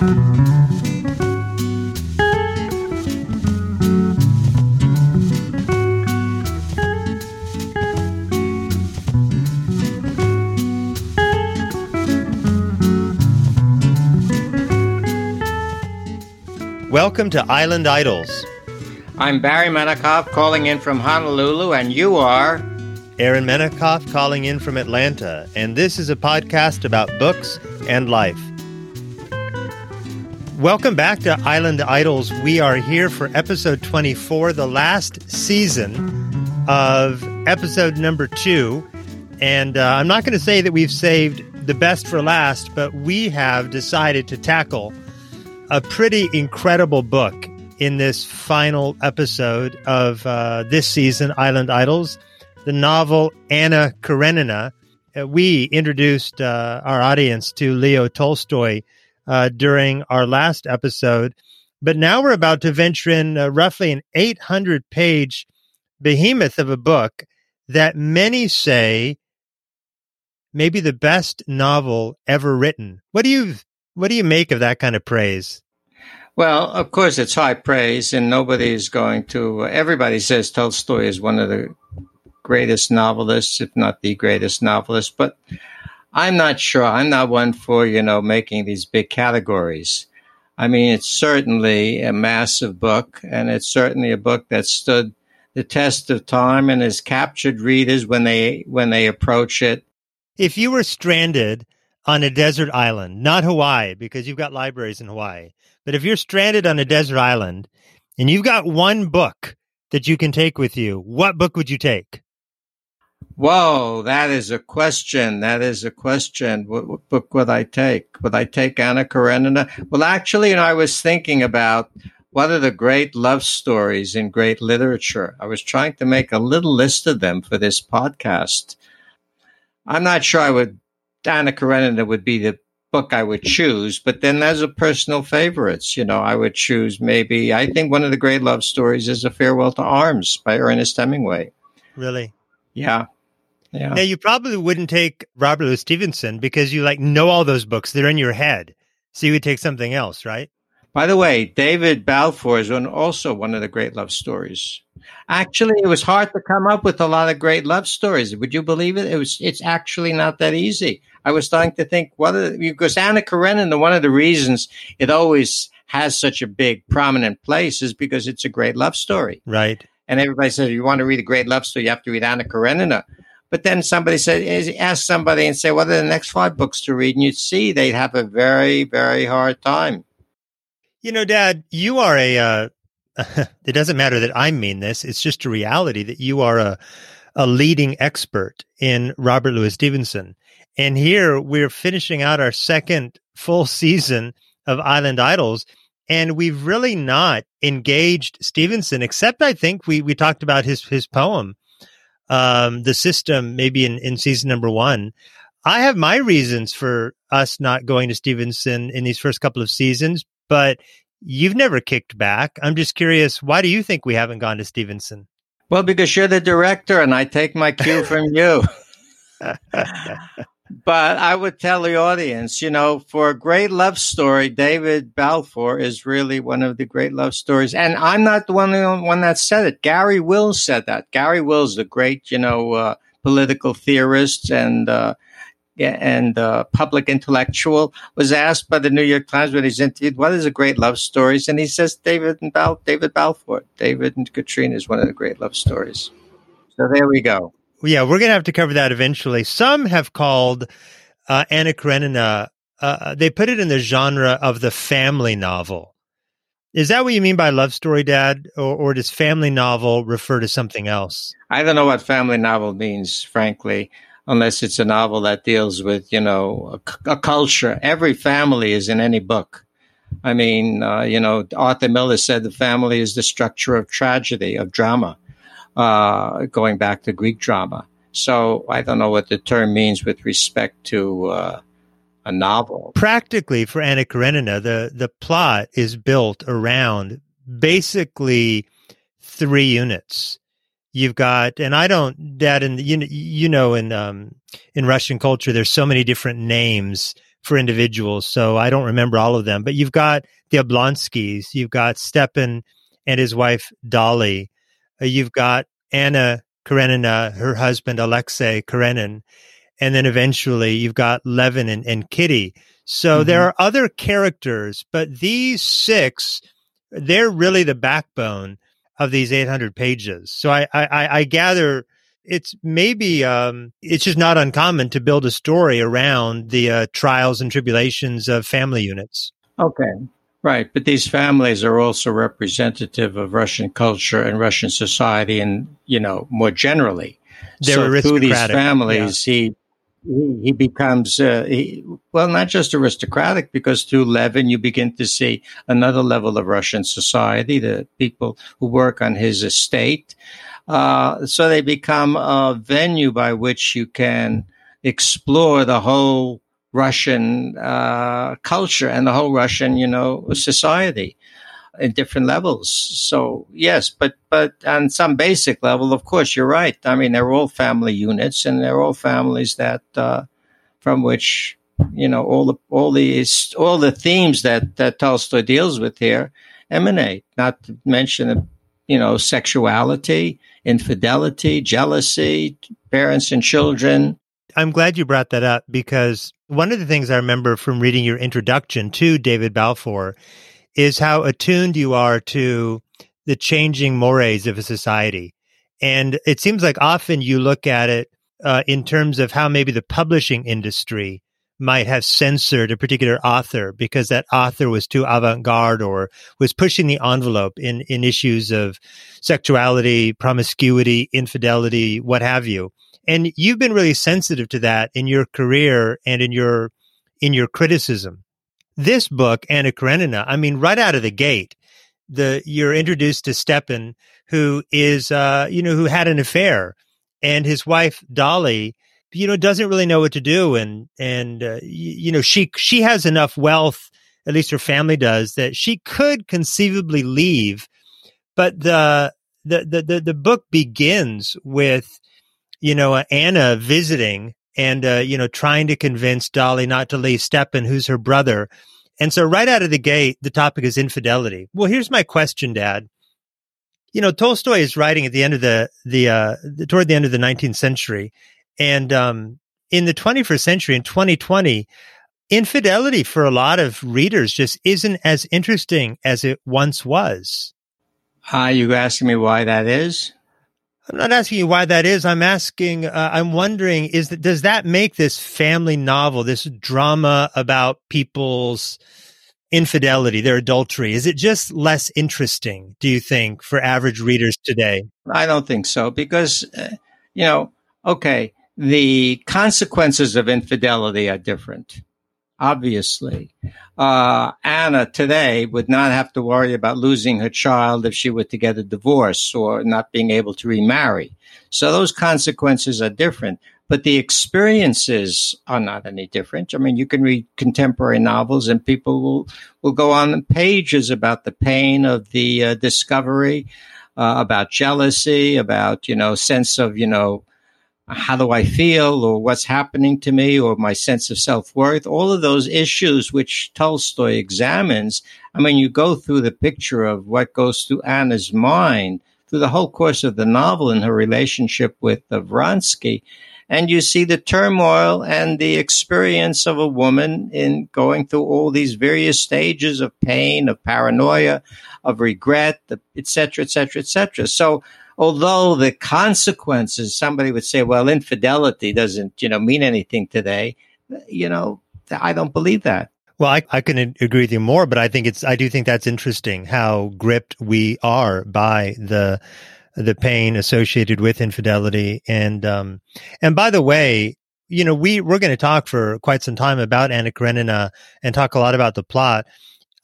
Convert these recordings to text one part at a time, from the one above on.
Welcome to Island Idols. I'm Barry Menikoff calling in from Honolulu, and you are Aaron Menikoff calling in from Atlanta, and this is a podcast about books and life. Welcome back to Island Idols. We are here for episode 24, the last season of episode number two. And uh, I'm not going to say that we've saved the best for last, but we have decided to tackle a pretty incredible book in this final episode of uh, this season, Island Idols, the novel Anna Karenina. Uh, we introduced uh, our audience to Leo Tolstoy uh, during our last episode, but now we're about to venture in uh, roughly an 800 page behemoth of a book that many say may be the best novel ever written. What do you what do you make of that kind of praise? Well, of course, it's high praise, and nobody is going to. Everybody says Tolstoy is one of the greatest novelists, if not the greatest novelist, but I'm not sure. I'm not one for, you know, making these big categories. I mean, it's certainly a massive book, and it's certainly a book that stood the test of time and has captured readers when they when they approach it. If you were stranded on a desert island, not Hawaii, because you've got libraries in Hawaii, but if you're stranded on a desert island and you've got one book that you can take with you, what book would you take? Whoa, that is a question. That is a question. What, what, book would I take? Would I take Anna Karenina? Well, actually, you know, I was thinking about what are the great love stories in great literature. I was trying to make a little list of them for this podcast. I'm not sure I would Anna Karenina would be the book I would choose, but then there's a personal favorites. You know, I would choose maybe, I think one of the great love stories is A Farewell to Arms by Ernest Hemingway. Really? Yeah. Yeah. Now you probably wouldn't take Robert Louis Stevenson because you like know all those books. They're in your head. So you would take something else, right? By the way, David Balfour is also one of the great love stories. Actually, it was hard to come up with a lot of great love stories. Would you believe it? It was. It's actually not that easy. I was starting to think, what are, because Anna Karenina, one of the reasons it always has such a big prominent place is because it's a great love story. Right. And everybody says, you want to read a great love story, you have to read Anna Karenina. But then somebody said, ask somebody and say, what are the next five books to read? And you'd see they'd have a very, very hard time. You know, Dad, you are a. Uh, it doesn't matter that I mean this. It's just a reality that you are a a leading expert in Robert Louis Stevenson. And here we're finishing out our second full season of Island Idols. And we've really not engaged Stevenson, except I think we, we talked about his, his poem, um, The System, maybe in, in season number one. I have my reasons for us not going to Stevenson in these first couple of seasons, but you've never kicked back. I'm just curious, why do you think we haven't gone to Stevenson? Well, because you're the director and I take my cue from you. but I would tell the audience, you know, for a great love story, David Balfour is really one of the great love stories. And I'm not the one, one that said it. Garry Wills said that. Garry Wills, the great, you know, uh, political theorist and, uh, and uh, public intellectual was asked by the New York Times when he's interviewed, "What is a great love stories?" And he says, "David and Bal- David Balfour, David and Catriona is one of the great love stories." So there we go yeah, we're going to have to cover that eventually. Some have called uh, Anna Karenina, uh, uh, they put it in the genre of the family novel. Is that what you mean by love story, Dad? Or, or does family novel refer to something else? I don't know what family novel means, frankly, unless it's a novel that deals with, you know, a, a culture. Every family is in any book. I mean, uh, you know, Arthur Miller said the family is the structure of tragedy, of drama uh, going back to Greek drama. So I don't know what the term means with respect to uh, a novel. Practically, for Anna Karenina, the the plot is built around basically three units. You've got, and I don't, Dad, and you know, you know, in um, in Russian culture, there's so many different names for individuals. So I don't remember all of them, but you've got the Oblonskys, you've got Stepan and his wife Dolly, you've got Anna Karenina, her husband Alexei Karenin, and then eventually you've got Levin and, and Kitty. So mm-hmm. there are other characters, but these six, they're really the backbone of these 800 pages. So I, I, I gather it's maybe um, it's just not uncommon to build a story around the uh, trials and tribulations of family units. Okay, right. But these families are also representative of Russian culture and Russian society, and you know more generally. They're so through these families, yeah. he he, he becomes uh, he, well not just aristocratic because through Levin you begin to see another level of Russian society the people who work on his estate uh, so they become a venue by which you can explore the whole Russian uh, culture and the whole Russian you know society in different levels. So yes, but but on some basic level, of course, you're right. I mean, they're all family units, and they're all families that uh, from which you know all the all these all the themes that that Tolstoy deals with here emanate. Not to mention you know sexuality, infidelity, jealousy, parents and children. I'm glad you brought that up because one of the things I remember from reading your introduction to David Balfour is how attuned you are to the changing mores of a society. And it seems like often you look at it uh, in terms of how maybe the publishing industry might have censored a particular author because that author was too avant-garde or was pushing the envelope in, in issues of sexuality, promiscuity, infidelity, what have you. And you've been really sensitive to that in your career and in your in your criticism. This book, Anna Karenina, I mean, right out of the gate, the you're introduced to Stepan, who is, uh, you know, who had an affair, and his wife Dolly, you know, doesn't really know what to do, and and uh, you, know, she she has enough wealth, at least her family does, that she could conceivably leave, but the the the, the book begins with, you know, uh, Anna visiting and uh, you know trying to convince Dolly not to leave Stepan, who's her brother. And so right out of the gate, the topic is infidelity. Well, here's my question, Dad. You know, Tolstoy is writing at the end of the the, uh, the toward the end of the 19th century, and um, in the 21st century, in 2020, infidelity for a lot of readers just isn't as interesting as it once was. Are you asking me why that is? I'm not asking you why that is. I'm asking, uh, I'm wondering, is that, does that make this family novel, this drama about people's infidelity, their adultery, is it just less interesting, do you think, for average readers today? I don't think so because, uh, you know, okay, the consequences of infidelity are different obviously. Uh, Anna today would not have to worry about losing her child if she were to get a divorce or not being able to remarry. So those consequences are different, but the experiences are not any different. I mean, you can read contemporary novels and people will, will go on pages about the pain of the uh, discovery, uh, about jealousy, about, you know, sense of, you know, how do I feel or what's happening to me or my sense of self worth, all of those issues which Tolstoy examines. I mean, you go through the picture of what goes through Anna's mind through the whole course of the novel and her relationship with Vronsky. And you see the turmoil and the experience of a woman in going through all these various stages of pain, of paranoia, of regret, etc., etc., et cetera, et cetera. So although the consequences, somebody would say, well, infidelity doesn't, you know, mean anything today. You know, I don't believe that. Well, I, I can agree with you more, but I think it's, I do think that's interesting how gripped we are by the, the pain associated with infidelity. And, um, and by the way, you know, we, we're going to talk for quite some time about Anna Karenina and talk a lot about the plot.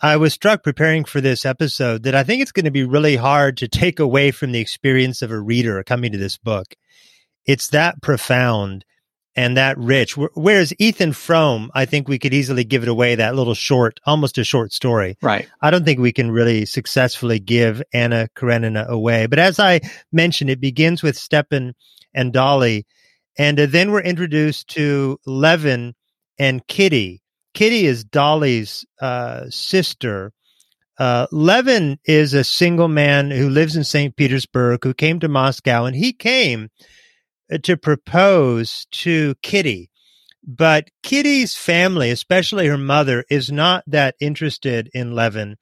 I was struck preparing for this episode that I think it's going to be really hard to take away from the experience of a reader coming to this book. It's that profound and that rich. Whereas Ethan Frome, I think we could easily give it away that little short, almost a short story. Right. I don't think we can really successfully give Anna Karenina away. But as I mentioned, it begins with Stepan and Dolly. And uh, then we're introduced to Levin and Kitty Kitty is Dolly's uh, sister. Uh, Levin is a single man who lives in St. Petersburg who came to Moscow and he came to propose to Kitty. But Kitty's family, especially her mother, is not that interested in Levin.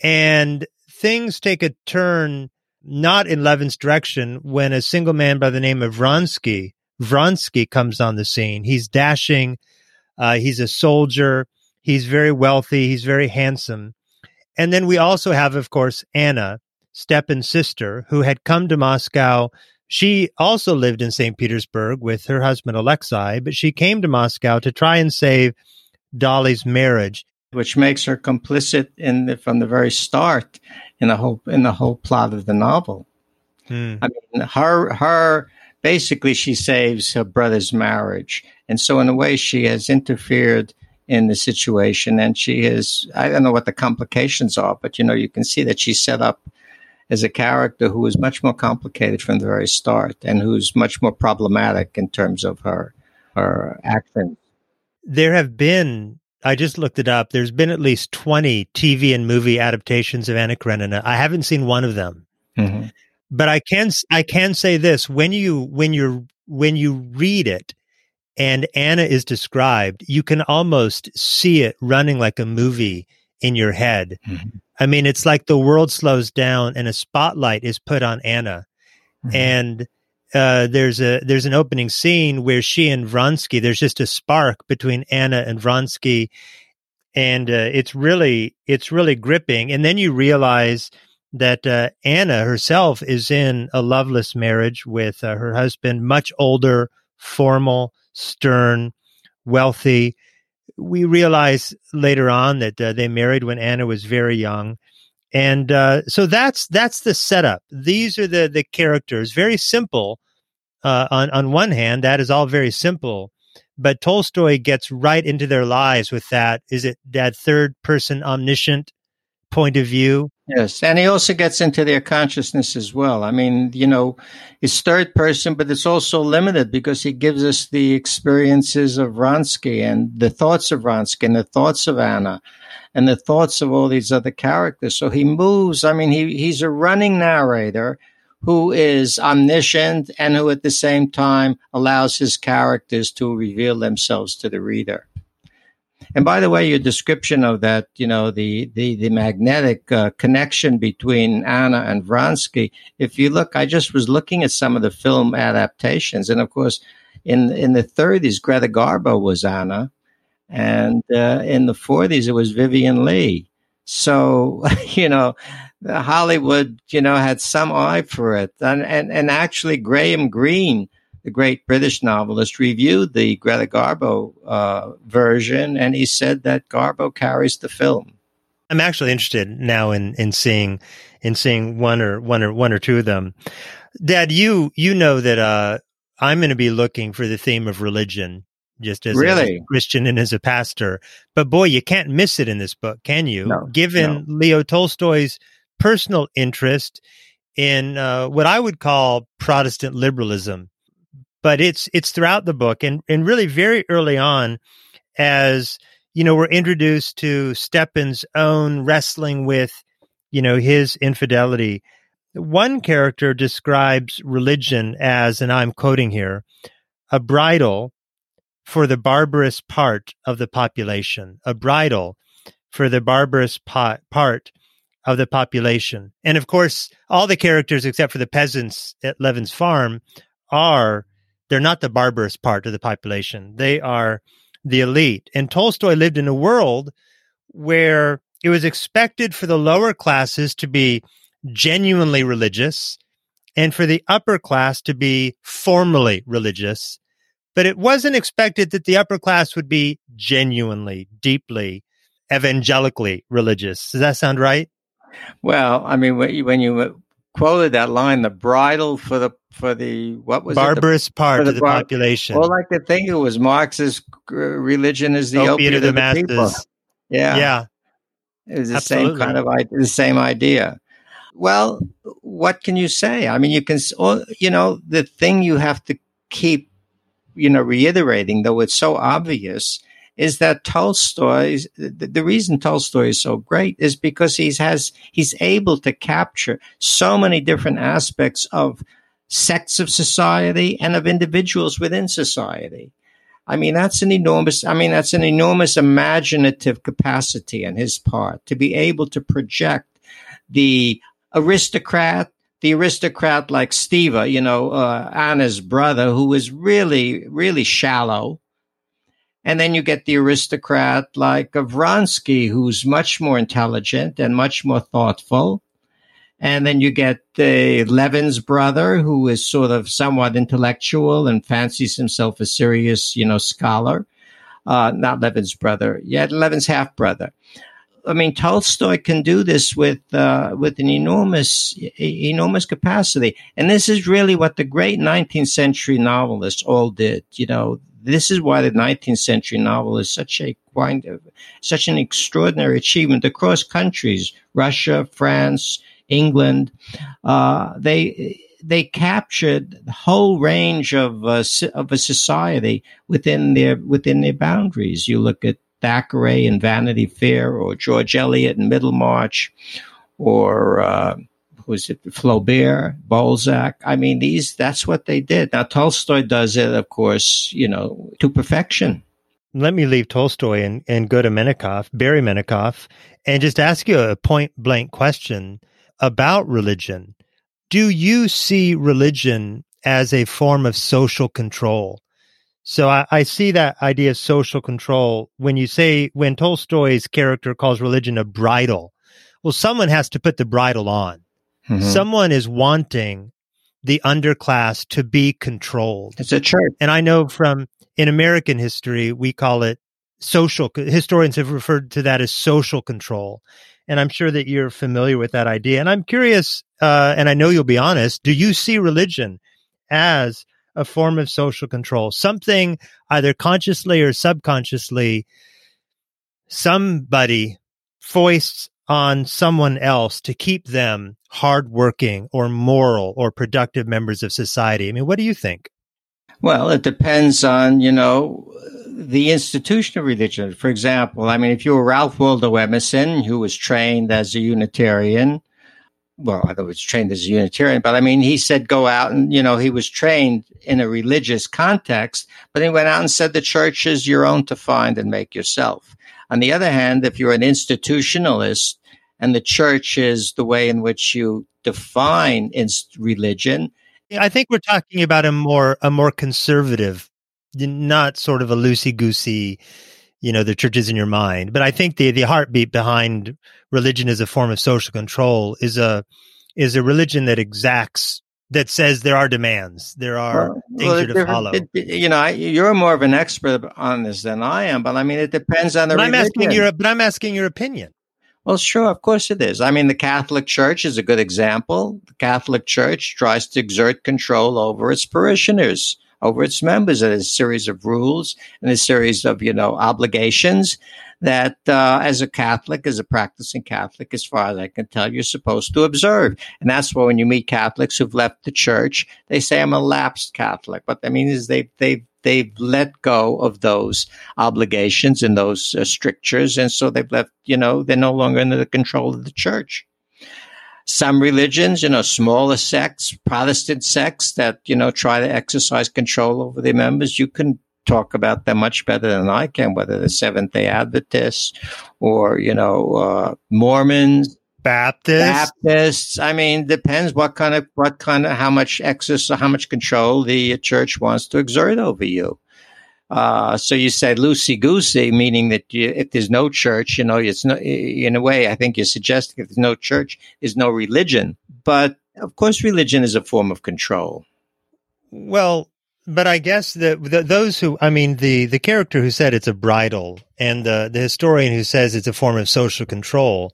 And things take a turn not in Levin's direction when a single man by the name of Vronsky, Vronsky comes on the scene. He's dashing. Uh, he's a soldier. He's very wealthy. He's very handsome. And then we also have, of course, Anna, Stepan's sister, who had come to Moscow. She also lived in St. Petersburg with her husband Alexei, but she came to Moscow to try and save Dolly's marriage. Which makes her complicit in the, from the very start in the whole in the whole plot of the novel. Hmm. I mean, her her basically she saves her brother's marriage, and so in a way she has interfered in the situation, and she is I don't know what the complications are, but you know you can see that she's set up as a character who is much more complicated from the very start, and who's much more problematic in terms of her her actions. There have been I just looked it up. There's been at least 20 TV and movie adaptations of Anna Karenina. I haven't seen one of them. Mm-hmm. But I can I can say this when you when you when you read it and Anna is described, you can almost see it running like a movie in your head. Mm-hmm. I mean, it's like the world slows down and a spotlight is put on Anna. Mm-hmm. And uh, there's a there's an opening scene where she and Vronsky there's just a spark between Anna and Vronsky, and uh, it's really it's really gripping. And then you realize that uh, Anna herself is in a loveless marriage with uh, her husband, much older, formal, stern, wealthy. We realize later on that uh, they married when Anna was very young and uh, so that's that's the setup. These are the the characters. Very simple. Uh, on on one hand, that is all very simple, but Tolstoy gets right into their lives with that. Is it that third person omniscient point of view? Yes, and he also gets into their consciousness as well. I mean, you know, it's third person, but it's also limited because he gives us the experiences of Vronsky and the thoughts of Vronsky and the thoughts of Anna and the thoughts of all these other characters. So he moves. I mean, he, he's a running narrator who is omniscient and who at the same time allows his characters to reveal themselves to the reader. And by the way, your description of that, you know, the the, the magnetic uh, connection between Anna and Vronsky. If you look, I just was looking at some of the film adaptations, and of course, in in the 30s, Greta Garbo was Anna, and uh, in the 40s it was Vivien Leigh. So you know, Hollywood, you know, had some eye for it, and and, and actually Graham Greene, the great British novelist, reviewed the Greta Garbo uh, version, and he said that Garbo carries the film. I'm actually interested now in in seeing in seeing one or one or one or two of them. Dad, you you know that uh, I'm going to be looking for the theme of religion just as really? a Christian and as a pastor. But boy, you can't miss it in this book, can you? No, Given no. Leo Tolstoy's personal interest in uh, what I would call Protestant liberalism, but it's it's throughout the book and and really very early on, as you know, we're introduced to Stepan's own wrestling with, you know, his infidelity. One character describes religion as, and I'm quoting here, a bridle for the barbarous part of the population, a bridle for the barbarous part of the population. And of course, all the characters except for the peasants at Levin's farm are, they're not the barbarous part of the population. They are the elite. And Tolstoy lived in a world where it was expected for the lower classes to be genuinely religious and for the upper class to be formally religious but it wasn't expected that the upper class would be genuinely, deeply, evangelically religious. Does that sound right? Well, I mean, when you, quoted that line, the bridle for the for the what was barbarous it? The, part of the bar- population. Well, like to think it was Marx's uh, religion is the opiate, opiate of the, the masses. People. Yeah, yeah, it was the Absolutely. same kind of the same idea. Well, what can you say? I mean, you can, you know, the thing you have to keep you know, reiterating, though it's so obvious, is that Tolstoy, the, reason Tolstoy is so great is because he's has, he's able to capture so many different aspects of sects of society and of individuals within society. I mean, that's an enormous, I mean, that's an enormous imaginative capacity on his part to be able to project the aristocrat, the aristocrat like Stiva, you know, uh, Anna's brother, who was really, really shallow. And then you get the aristocrat like Vronsky, who's much more intelligent and much more thoughtful. And then you get the Levin's brother, who is sort of somewhat intellectual and fancies himself a serious, you know, scholar. Uh, not Levin's brother, yet Levin's half brother. I mean, Tolstoy can do this with uh, with an enormous enormous capacity, and this is really what the great 19th century novelists all did. You know, this is why the 19th century novel is such a kind of such an extraordinary achievement across countries, Russia, France, England. Uh, they they captured the whole range of uh, of a society within their within their boundaries. You look at Thackeray and Vanity Fair, or George Eliot and Middlemarch, or uh, was it Flaubert, Balzac? I mean, these that's what they did. Now Tolstoy does it, of course, you know, to perfection. Let me leave Tolstoy and, and go to Menikoff, Barry Menikoff, and just ask you a point blank question about religion. Do you see religion as a form of social control? So I, I, see that idea of social control when you say when Tolstoy's character calls religion a bridle. Well, someone has to put the bridle on. Mm-hmm. Someone is wanting the underclass to be controlled. It's a church. And I know from in American history, we call it social. Historians have referred to that as social control. And I'm sure that you're familiar with that idea. And I'm curious, uh, and I know you'll be honest, do you see religion as a form of social control, something either consciously or subconsciously somebody foists on someone else to keep them hardworking or moral or productive members of society. I mean, what do you think? Well, it depends on, you know, the institution of religion. For example, I mean, if you were Ralph Waldo Emerson, who was trained as a Unitarian, well, I was trained as a Unitarian, but I mean, he said go out and, you know, he was trained in a religious context, but he went out and said the church is your own to find and make yourself. On the other hand, if you're an institutionalist and the church is the way in which you define religion, I think we're talking about a more a more conservative, not sort of a loosey goosey you know the church is in your mind. But i think the the heartbeat behind religion as a form of social control is a is a religion that exacts that says there are demands there are well, things well, to follow. it, you know you're more of an expert on this than i am but i mean it depends on the but i'm asking your but i'm asking your opinion well, sure, of course it is. I mean, the Catholic Church is a good example. The Catholic Church tries to exert control over its parishioners over its members and a series of rules and a series of, you know, obligations that uh, as a Catholic, as a practicing Catholic, as far as I can tell, you're supposed to observe. And that's why when you meet Catholics who've left the church, they say, I'm a lapsed Catholic. What that means is they, they, they've let go of those obligations and those uh, strictures. And so they've left, you know, they're no longer under the control of the church some religions, you know, smaller sects, Protestant sects that, you know, try to exercise control over their members, you can talk about them much better than I can, whether the Seventh day Adventists or, you know, uh, Mormons. Baptists. Baptists. I mean, depends what kind of, what kind of, how much excess, how much control the church wants to exert over you. Uh, so you said loosey goosey, meaning that you, if there's no church, you know, it's no, in a way, I think you're suggesting if there's no church, there's no religion. But of course, religion is a form of control. Well, but I guess that the, those who, I mean, the, the character who said it's a bridle and the, the historian who says it's a form of social control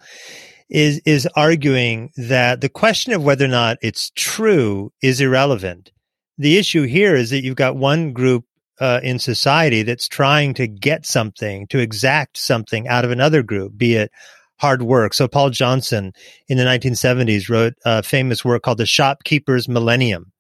is, is arguing that the question of whether or not it's true is irrelevant. The issue here is that you've got one group uh, in society that's trying to get something, to exact something out of another group, be it hard work. So Paul Johnson in the 1970s wrote a famous work called The Shopkeeper's Millennium,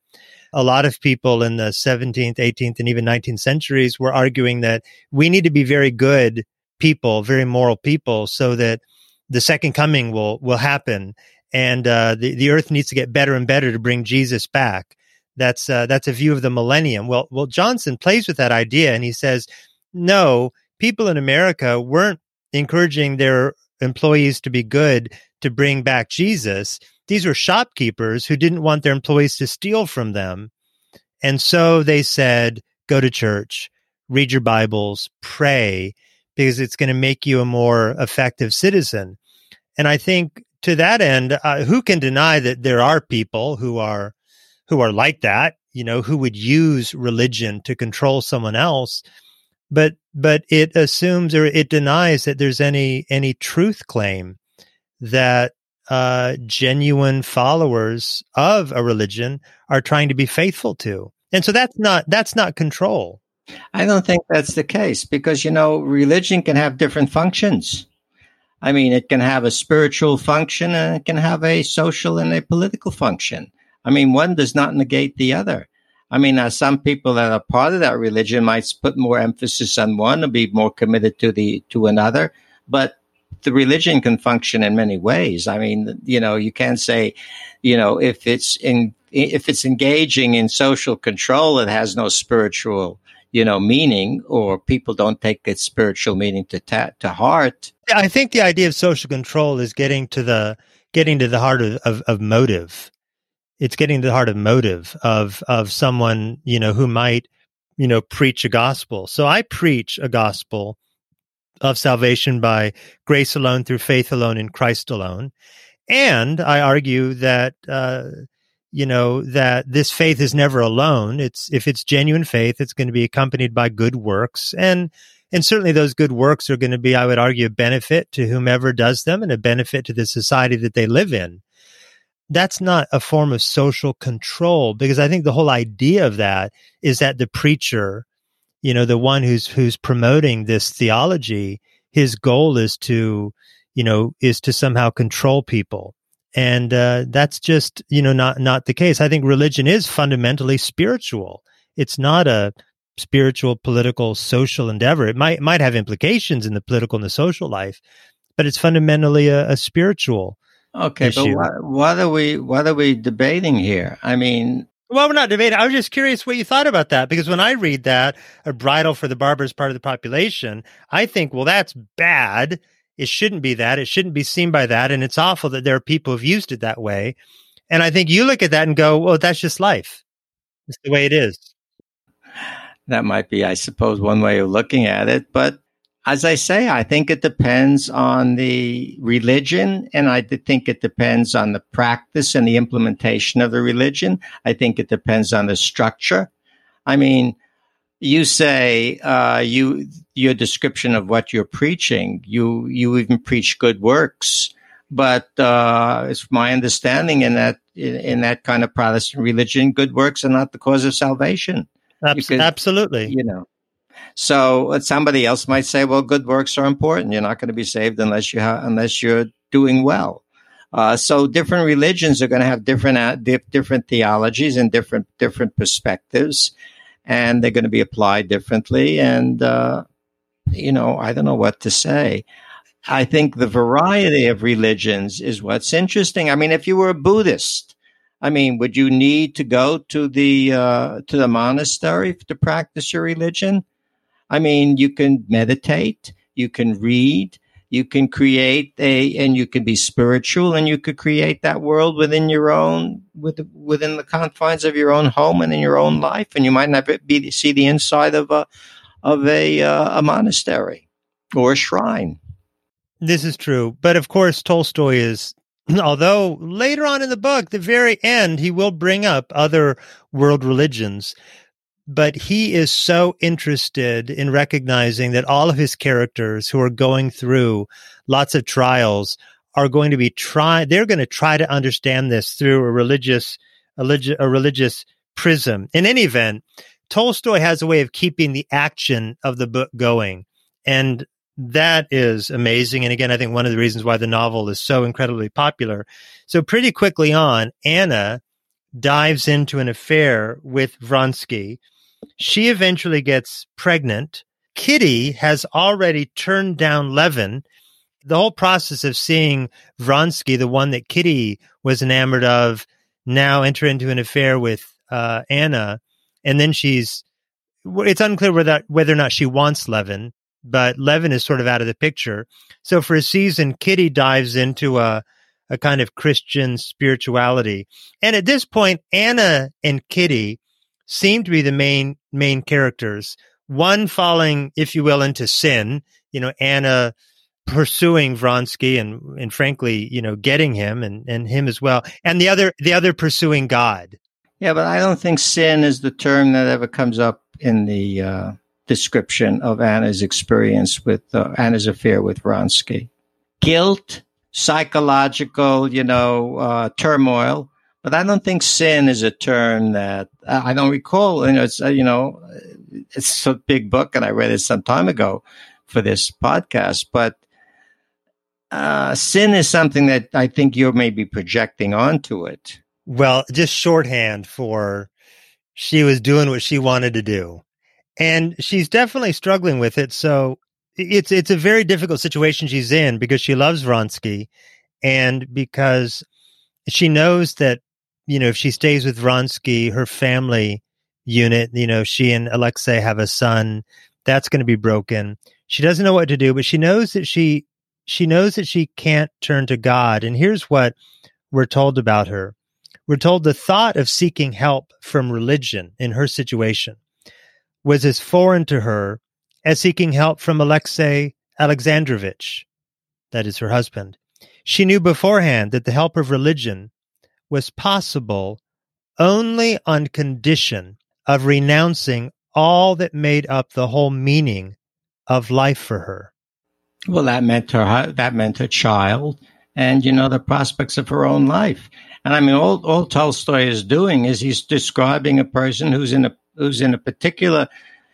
a lot of people in the 17th, 18th, and even 19th centuries were arguing that we need to be very good people, very moral people, so that the second coming will will happen, and uh, the the earth needs to get better and better to bring Jesus back. That's uh, that's a view of the millennium. Well, well, Johnson plays with that idea, and he says, no, people in America weren't encouraging their employees to be good to bring back Jesus. These were shopkeepers who didn't want their employees to steal from them. And so they said, go to church, read your Bibles, pray, because it's going to make you a more effective citizen. And I think to that end, uh, who can deny that there are people who are who are like that, you know, who would use religion to control someone else? But but it assumes or it denies that there's any any truth claim that uh, genuine followers of a religion are trying to be faithful to. And so that's not that's not control. I don't think that's the case because you know religion can have different functions. I mean, it can have a spiritual function and it can have a social and a political function. I mean, one does not negate the other. I mean, some people that are part of that religion might put more emphasis on one and be more committed to the to another, but the religion can function in many ways. I mean, you know, you can't say, you know, if it's in if it's engaging in social control, it has no spiritual, you know, meaning, or people don't take its spiritual meaning to ta- to heart. I think the idea of social control is getting to the getting to the heart of, of, of motive. It's getting to the heart of motive of of someone you know who might you know preach a gospel. So I preach a gospel of salvation by grace alone through faith alone in Christ alone. And I argue that, uh, you know, that this faith is never alone. It's, if it's genuine faith, it's going to be accompanied by good works. And, and certainly those good works are going to be, I would argue, a benefit to whomever does them and a benefit to the society that they live in. That's not a form of social control because I think the whole idea of that is that the preacher you know, the one who's who's promoting this theology, his goal is to, you know, is to somehow control people. And uh, that's just, you know, not not the case. I think religion is fundamentally spiritual. It's not a spiritual, political, social endeavor. It might might have implications in the political and the social life, but it's fundamentally a, a spiritual. Okay, issue. but what, what are we what are we debating here? I mean, well, we're not debating. I was just curious what you thought about that because when I read that, a bridle for the barbarous part of the population, I think, well, that's bad. It shouldn't be that. It shouldn't be seen by that. And it's awful that there are people who've used it that way. And I think you look at that and go, well, that's just life. It's the way it is. That might be, I suppose, one way of looking at it. But as I say, I think it depends on the religion and I think it depends on the practice and the implementation of the religion. I think it depends on the structure. I mean, you say, uh, you, your description of what you're preaching, you, you even preach good works. But, uh, it's my understanding in that, in, in, that kind of Protestant religion, good works are not the cause of salvation. Absolutely. You know, so somebody else might say, well, good works are important. You're not going to be saved unless you have, unless you're doing well. Uh, so different religions are going to have different uh, different theologies and different different perspectives, and they're going to be applied differently. And uh, you know, I don't know what to say. I think the variety of religions is what's interesting. I mean, if you were a Buddhist, I mean, would you need to go to the uh, to the monastery to practice your religion? I mean, you can meditate, you can read, you can create a, and you can be spiritual and you could create that world within your own, with, within the confines of your own home and in your own life. And you might not be, see the inside of a, of a, uh, a monastery or a shrine. This is true. But of course, Tolstoy is although later on in the book, the very end, he will bring up other world religions but he is so interested in recognizing that all of his characters who are going through lots of trials are going to be try they're going to try to understand this through a religious a, a religious prism in any event tolstoy has a way of keeping the action of the book going and that is amazing and again i think one of the reasons why the novel is so incredibly popular so pretty quickly on anna dives into an affair with Vronsky. She eventually gets pregnant. Kitty has already turned down Levin. The whole process of seeing Vronsky, the one that Kitty was enamored of, now enter into an affair with uh, Anna, and then she's. It's unclear whether whether or not she wants Levin, but Levin is sort of out of the picture. So for a season, Kitty dives into a a kind of Christian spirituality. And at this point, Anna and Kitty seem to be the main main characters. One falling, if you will, into sin. You know, Anna pursuing Vronsky and and frankly, you know, getting him and and him as well. And the other the other pursuing God. Yeah, but I don't think sin is the term that ever comes up in the uh, description of Anna's experience with uh, Anna's affair with Vronsky. Guilt psychological, you know, uh, turmoil. But I don't think sin is a term that I don't recall. You know, it's uh, you know, it's a big book, and I read it some time ago for this podcast. But uh, sin is something that I think you're maybe projecting onto it. Well, just shorthand for she was doing what she wanted to do, and she's definitely struggling with it. So it's it's a very difficult situation she's in because she loves Vronsky and because she knows that you know if she stays with Vronsky, her family unit, you know, she and Alexei have a son, that's going to be broken. She doesn't know what to do, but she knows that she she knows that she can't turn to God. And here's what we're told about her. We're told the thought of seeking help from religion in her situation was as foreign to her as seeking help from Alexei Alexandrovich, that is her husband. She knew beforehand that the help of religion was possible only on condition of renouncing all that made up the whole meaning of life for her. Well, that meant her that meant her child, and you know the prospects of her own life. And I mean, all all Tolstoy is doing is he's describing a person who's in a who's in a particular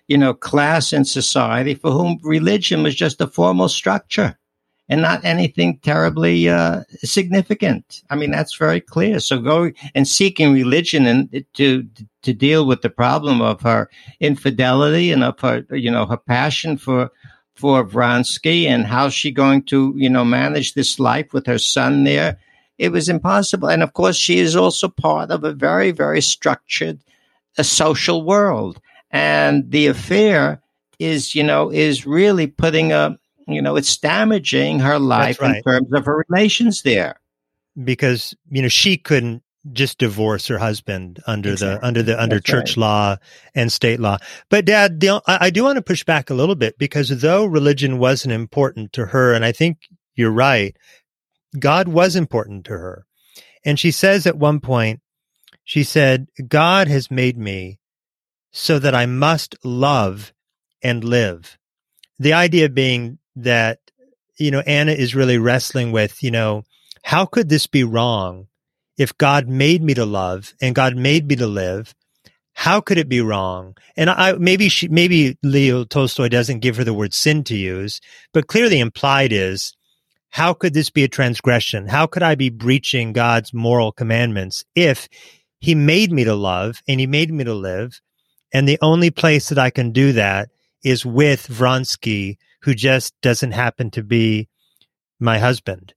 you know, class in society for whom religion was just a formal structure and not anything terribly uh, significant. I mean, that's very clear. So go and seeking religion and to to deal with the problem of her infidelity and of her, you know, her passion for for Vronsky and how's she going to, you know, manage this life with her son there. It was impossible. And of course, she is also part of a very, very structured a social world. And the affair is, you know, is really putting a, you know, it's damaging her life right. in terms of her relations there. Because, you know, she couldn't just divorce her husband under exactly. the under the under That's church right. law and state law. But Dad, the, I, I do want to push back a little bit because though religion wasn't important to her, and I think you're right, God was important to her. And she says at one point, she said, God has made me so that I must love and live. The idea being that, you know, Anna is really wrestling with, you know, how could this be wrong? If God made me to love and God made me to live, how could it be wrong? And I, maybe she, maybe Leo Tolstoy doesn't give her the word sin to use, but clearly implied is, how could this be a transgression? How could I be breaching God's moral commandments if he made me to love and he made me to live and the only place that I can do that is with Vronsky, who just doesn't happen to be my husband.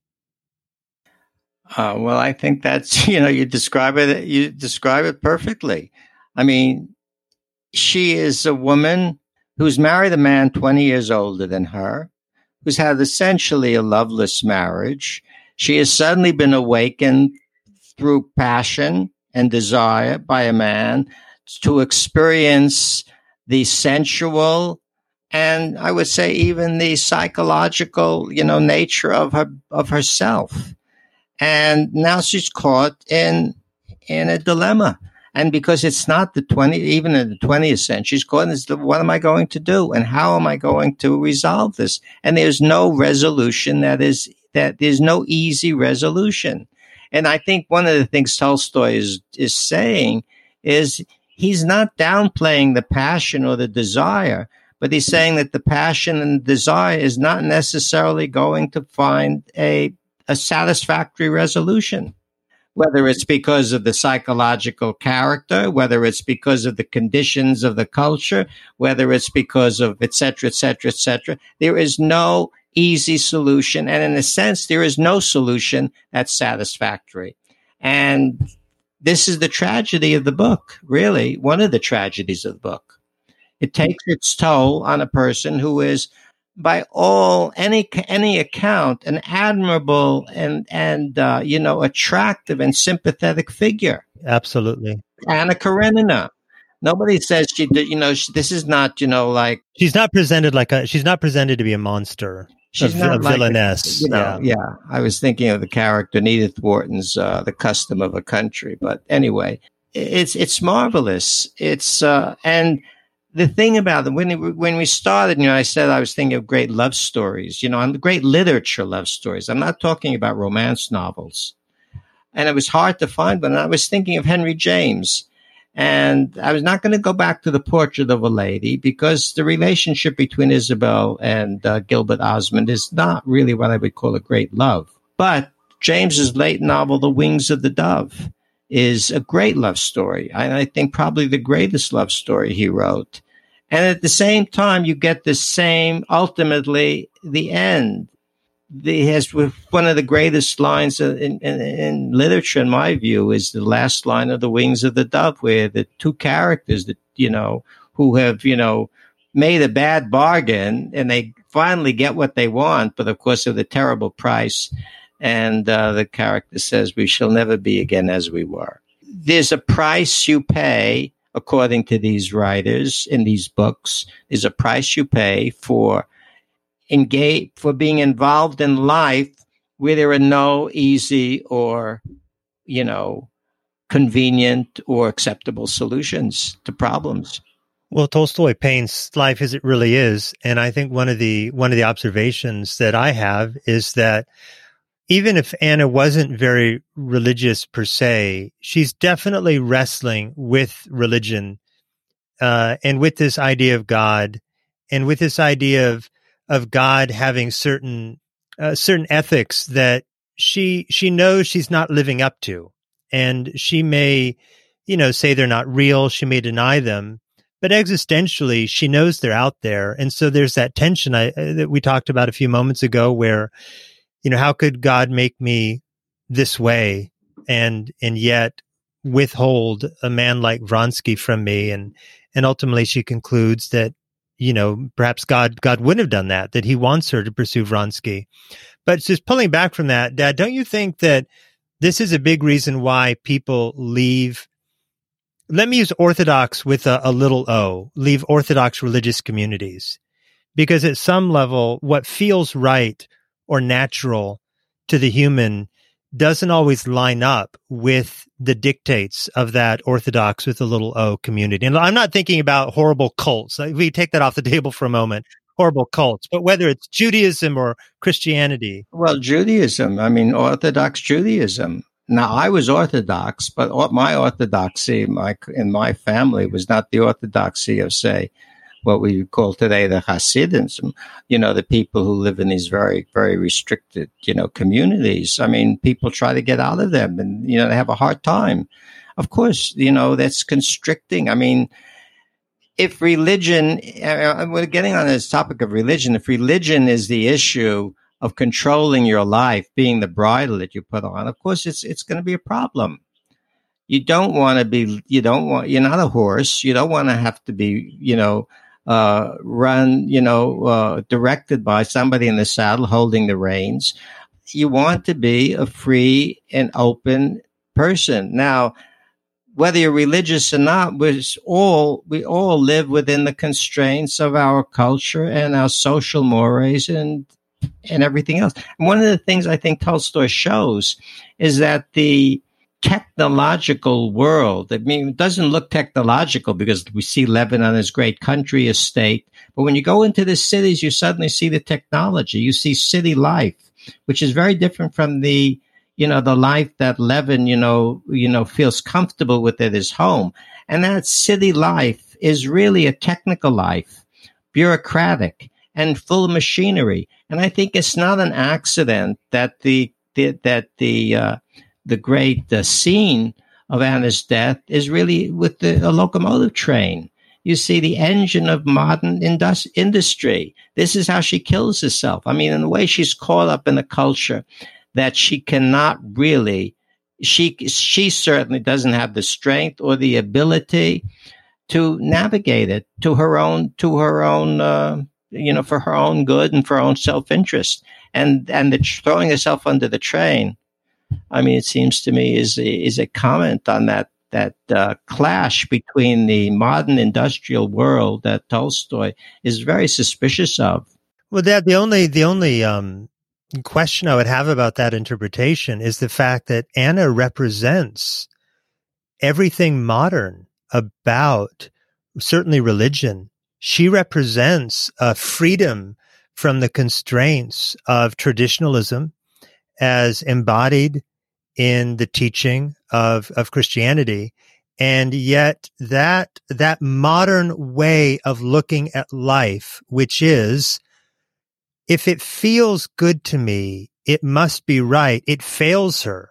Uh, well, I think that's you know you describe it you describe it perfectly. I mean, she is a woman who's married a man twenty years older than her, who's had essentially a loveless marriage. She has suddenly been awakened through passion and desire by a man to experience the sensual and I would say even the psychological, you know, nature of her of herself. And now she's caught in in a dilemma. And because it's not the 20, even in the 20th century, she's caught in what am I going to do? And how am I going to resolve this? And there's no resolution that is, that there's no easy resolution. And I think one of the things Tolstoy is, is saying is he's not downplaying the passion or the desire, but he's saying that the passion and desire is not necessarily going to find a, a satisfactory resolution. whether it's because of the psychological character, whether it's because of the conditions of the culture, whether it's because of et cetera, et cetera, et cetera. There is no easy solution. And in a sense, there is no solution that's satisfactory. And this is the tragedy of the book, really, one of the tragedies of the book. It takes its toll on a person who is by all any any account an admirable and and uh, you know attractive and sympathetic figure. Absolutely, Anna Karenina. Nobody says she did. You know, she, this is not. You know, like she's not presented like a. She's not presented to be a monster. She's a, not a like villainess. A, you know, yeah. yeah. I was thinking of the character in Edith Wharton's uh, "The Custom of a Country," but anyway, it's it's marvelous. It's uh, and the thing about them when when we started, you know, I said I was thinking of great love stories, you know, and great literature love stories. I'm not talking about romance novels, and it was hard to find one. And I was thinking of Henry James, and I was not going to go back to the Portrait of a Lady because the relationship between Isabel and uh, Gilbert Osmond is not really what I would call a great love. But James's late novel, The Wings of the Dove, is a great love story. I, I think probably the greatest love story he wrote. And at the same time, you get the same, ultimately, the end. The, has one of the greatest lines in, in, in, literature, in my view, is the last line of The Wings of the Dove, where the two characters that, you know, who have, you know, made a bad bargain and they finally get what they want, but of course, at a terrible price. And uh, the character says, We shall never be again as we were. There's a price you pay according to these writers in these books, is a price you pay for engage for being involved in life where there are no easy or you know convenient or acceptable solutions to problems. Well, Tolstoy paints life as it really is, and I think one of the one of the observations that I have is that even if Anna wasn't very religious per se, she's definitely wrestling with religion uh, and with this idea of God and with this idea of of God having certain uh, certain ethics that she she knows she's not living up to, and she may you know say they're not real. She may deny them, but existentially she knows they're out there, and so there's that tension I, uh, that we talked about a few moments ago where you know, how could God make me this way and, and yet withhold a man like Vronsky from me? And, and ultimately she concludes that, you know, perhaps God, God wouldn't have done that, that he wants her to pursue Vronsky. But just pulling back from that, Dad, don't you think that this is a big reason why people leave let me use orthodox with a, a, little o, leave orthodox religious communities. Because at some level, what feels right or natural to the human doesn't always line up with the dictates of that orthodox with a little o community. And I'm not thinking about horrible cults. We take that off the table for a moment. Horrible cults, but whether it's Judaism or Christianity. Well, Judaism, I mean, Orthodox Judaism. Now, I was Orthodox, but my orthodoxy my, in my family was not the orthodoxy of, say, what we call today the Hasidim, you know, the people who live in these very, very restricted, you know, communities. I mean, people try to get out of them and, you know, they have a hard time. Of course, you know, that's constricting. I mean, if religion, uh, we're getting on this topic of religion, if religion is the issue of controlling your life, being the bridle that you put on, of course, it's, it's going to be a problem you don't want to be you don't want you're not a horse you don't want to have to be you know uh, run, you know, uh, directed by somebody in the saddle holding the reins. You want to be a free and open person. Now, whether you're religious or not, we all we all live within the constraints of our culture and our social mores and and everything else. And one of the things I think Tolstoy shows is that the technological world. I mean, it doesn't look technological because we see Levin as great country, as state. But when you go into the cities, you suddenly see the technology. You see city life, which is very different from the, you know, the life that Levin, you know, you know, feels comfortable with at his home. And that city life is really a technical life, bureaucratic and full of machinery. And I think it's not an accident that the, the that the, uh, the great uh, scene of Anna's death is really with the a locomotive train. You see the engine of modern indus- industry. This is how she kills herself. I mean, in a way, she's caught up in a culture that she cannot really. She she certainly doesn't have the strength or the ability to navigate it to her own to her own uh, you know for her own good and for her own self interest and and the throwing herself under the train I mean, it seems to me is is a comment on that that uh, clash between the modern industrial world that Tolstoy is very suspicious of. Well, the only the only um, question I would have about that interpretation is the fact that Anna represents everything modern about certainly religion. She represents a freedom from the constraints of traditionalism as embodied in the teaching of, of Christianity. And yet that, that modern way of looking at life, which is, if it feels good to me, it must be right. It fails her.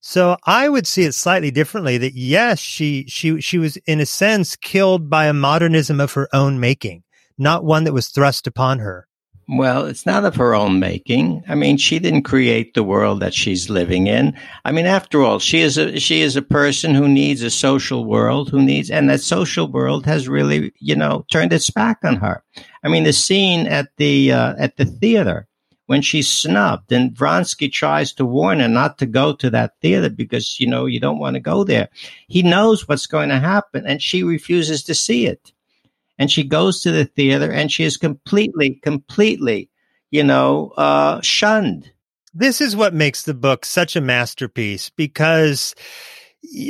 So I would see it slightly differently that yes, she, she, she was in a sense killed by a modernism of her own making, not one that was thrust upon her. Well, it's not of her own making. I mean, she didn't create the world that she's living in. I mean, after all, she is a she is a person who needs a social world, who needs, and that social world has really, you know, turned its back on her. I mean, the scene at the uh, at the theater when she's snubbed, and Vronsky tries to warn her not to go to that theater because you know you don't want to go there. He knows what's going to happen, and she refuses to see it and she goes to the theater and she is completely, completely, you know, uh, shunned. This is what makes the book such a masterpiece because,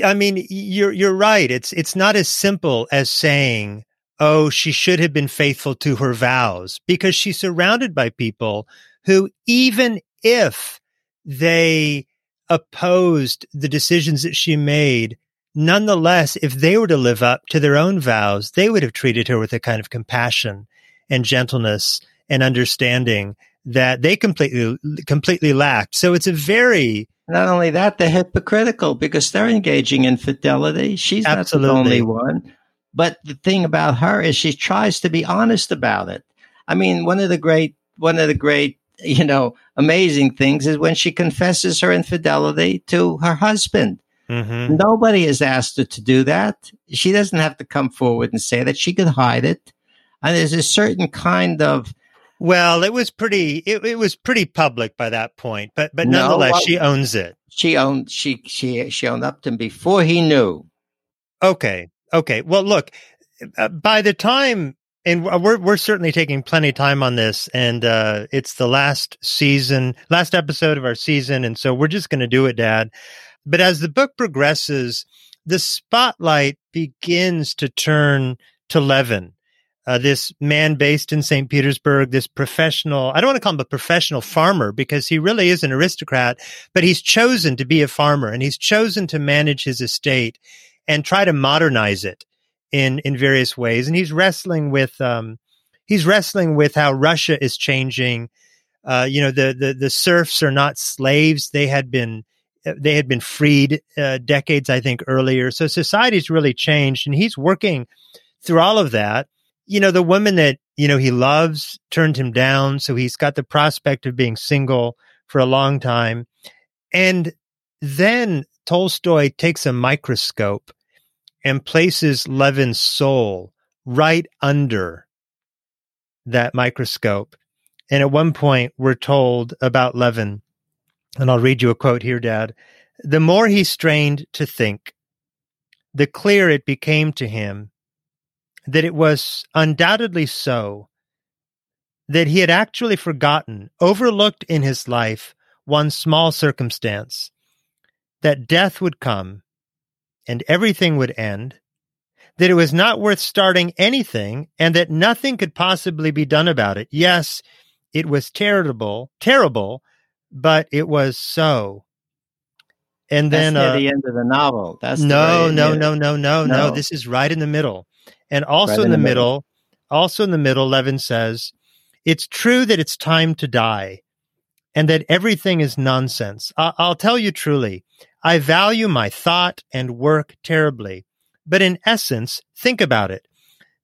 I mean, you're you're right. It's it's not as simple as saying, "Oh, she should have been faithful to her vows," because she's surrounded by people who, even if they opposed the decisions that she made, Nonetheless, if they were to live up to their own vows, they would have treated her with a kind of compassion and gentleness and understanding that they completely completely lacked. So it's a very not only that, they're hypocritical because they're engaging in fidelity. She's absolutely. not the only one. But the thing about her is she tries to be honest about it. I mean, one of the great one of the great you know amazing things is when she confesses her infidelity to her husband Mm-hmm. Nobody has asked her to do that. She doesn't have to come forward and say that. She could hide it. And there's a certain kind of well, it was pretty. It, it was pretty public by that point, but but nonetheless, no, well, she owns it. She owned. She she she owned up to him before he knew. Okay. Okay. Well, look. Uh, by the time, and we're we're certainly taking plenty of time on this, and uh, it's the last season, last episode of our season, and so we're just going to do it, Dad. But as the book progresses, the spotlight begins to turn to Levin, uh, this man based in St. Petersburg, this professional, I don't want to call him a professional farmer because he really is an aristocrat, but he's chosen to be a farmer and he's chosen to manage his estate and try to modernize it in, in various ways. And he's wrestling with, um, he's wrestling with how Russia is changing. Uh, you know, the, the, the serfs are not slaves. They had been, they had been freed uh, decades, I think, earlier. So society's really changed, and he's working through all of that. You know, the woman that you know he loves turned him down, so he's got the prospect of being single for a long time. And then Tolstoy takes a microscope and places Levin's soul right under that microscope. And at one point, we're told about Levin and I'll read you a quote here, Dad. The more he strained to think, the clearer it became to him that it was undoubtedly so that he had actually forgotten, overlooked in his life, one small circumstance that death would come and everything would end, that it was not worth starting anything, and that nothing could possibly be done about it. Yes, it was terrible, terrible, but it was so. And then uh, the end of the novel. That's no, no, no, no, no, no, This is right in the middle, and also right in, the, the middle, middle, also in the middle. Levin says, "It's true that it's time to die, and that everything is nonsense. I- I'll tell you truly, I value my thought and work terribly. But in essence, think about it.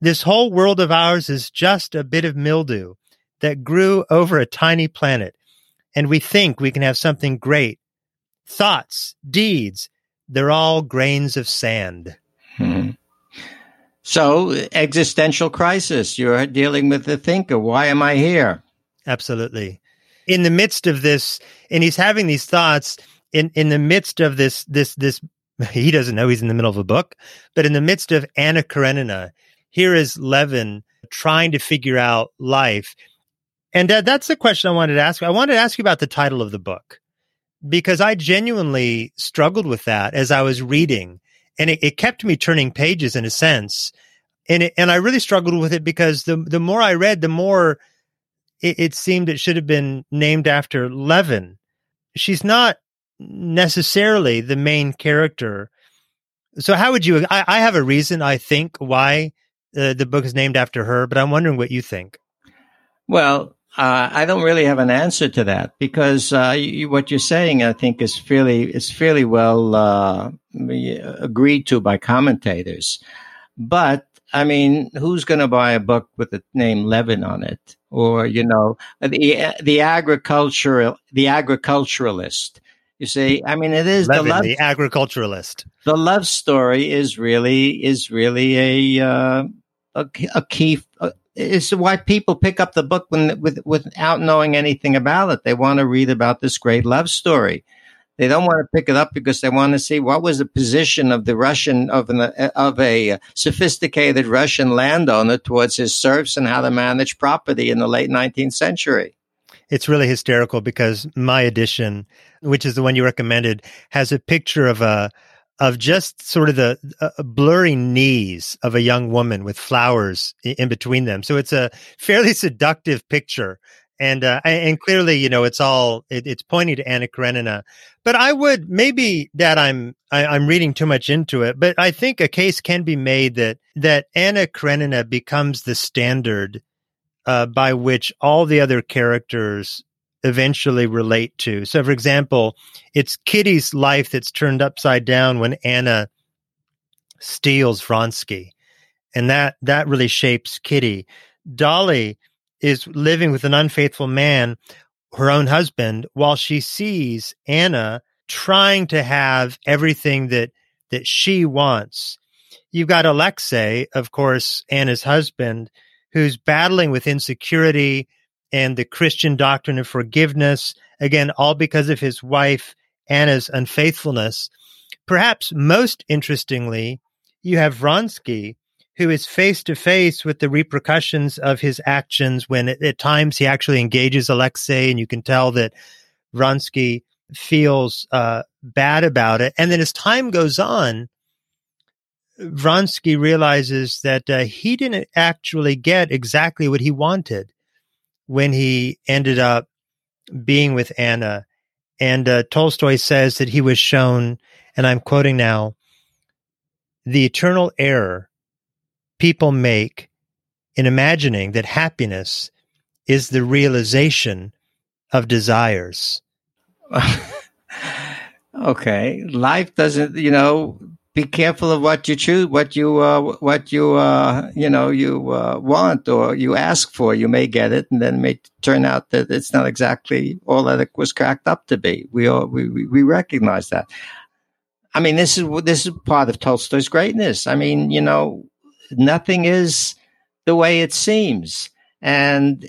This whole world of ours is just a bit of mildew that grew over a tiny planet. And we think we can have something great. Thoughts, deeds, they're all grains of sand. Hmm. So, existential crisis. You're dealing with the thinker. Why am I here? Absolutely. In the midst of this, and he's having these thoughts in, in the midst of this, this, this, he doesn't know he's in the middle of a book, but in the midst of Anna Karenina, here is Levin trying to figure out life. And uh, that's the question I wanted to ask. I wanted to ask you about the title of the book because I genuinely struggled with that as I was reading and it, it kept me turning pages in a sense. And it, and I really struggled with it because the the more I read, the more it, it seemed it should have been named after Levin. She's not necessarily the main character. So how would you? I, I have a reason. I think why uh, the book is named after her, but I'm wondering what you think. Well, uh, I don't really have an answer to that because uh, you, what you're saying, I think, is fairly is fairly well uh, agreed to by commentators. But I mean, who's going to buy a book with the name Levin on it, or you know, the the agricultural the agriculturalist? You see, I mean, it is Levin, the love, the agriculturalist. The love story is really is really a uh, a, a key is why people pick up the book when, with, without knowing anything about it. They want to read about this great love story. They don't want to pick it up because they want to see what was the position of the Russian of an of a sophisticated Russian landowner towards his serfs and how to manage property in the late 19th century. It's really hysterical because my edition, which is the one you recommended, has a picture of a of just sort of the uh, blurry knees of a young woman with flowers in between them. So it's a fairly seductive picture. And, uh, and clearly, you know, it's all, it, it's pointing to Anna Karenina, but I would maybe that I'm, I, am i am reading too much into it, but I think a case can be made that, that Anna Karenina becomes the standard, uh, by which all the other characters eventually relate to. So, for example, it's Kitty's life that's turned upside down when Anna steals Vronsky, and that that really shapes Kitty. Dolly is living with an unfaithful man, her own husband, while she sees Anna trying to have everything that that she wants. You've got Alexei, of course, Anna's husband, who's battling with insecurity and the Christian doctrine of forgiveness. Again, all because of his wife Anna's unfaithfulness. Perhaps most interestingly, you have Vronsky, who is face to face with the repercussions of his actions when at, at, times he actually engages Alexei, and you can tell that Vronsky feels uh, bad about it. And then as time goes on, Vronsky realizes that uh, he didn't actually get exactly what he wanted when he ended up being with Anna. And uh, Tolstoy says that he was shown, and I'm quoting now, the eternal error people make in imagining that happiness is the realization of desires. okay. Life doesn't, you know, be careful of what you choose, what you, uh, what you, uh, you know, you uh, want or you ask for. You may get it, and then it may turn out that it's not exactly all that it was cracked up to be. We all we we recognize that. I mean, this is this is part of Tolstoy's greatness. I mean, you know, nothing is the way it seems and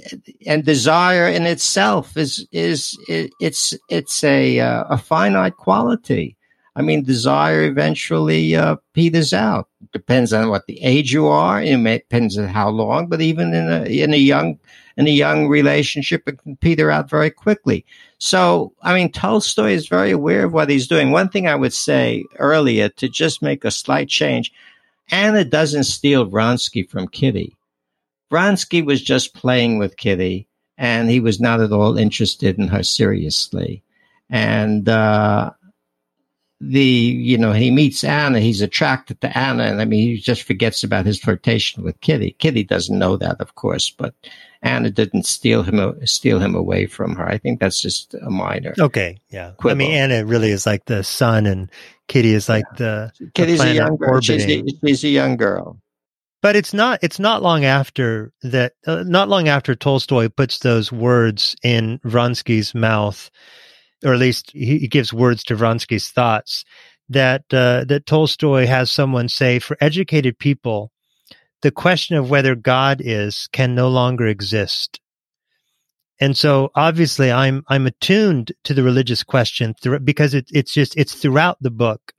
and desire in itself is is it, it's it's a uh, a finite quality I mean, desire eventually uh, peters out. Depends on what the age you are. It depends on how long, but even in a in a young in a young relationship, it can peter out very quickly. So, I mean, Tolstoy is very aware of what he's doing. One thing I would say earlier to just make a slight change: Anna doesn't steal Vronsky from Kitty. Vronsky was just playing with Kitty, and he was not at all interested in her seriously. And uh, the you know he meets Anna, he's attracted to Anna, and I mean he just forgets about his flirtation with Kitty. Kitty doesn't know that, of course, but Anna didn't steal him steal him away from her. I think that's just a minor. Okay, yeah. Quibble. I mean, Anna really is like the sun, and Kitty is like yeah. the Kitty's the a young girl. She's a, she's a young girl. But it's not. It's not long after that. Uh, not long after Tolstoy puts those words in Vronsky's mouth or at least he, gives words to Vronsky's thoughts, that uh, that Tolstoy has someone say, for educated people, the question of whether God is can no longer exist. And so obviously I'm I'm attuned to the religious question because it, it's just it's throughout the book.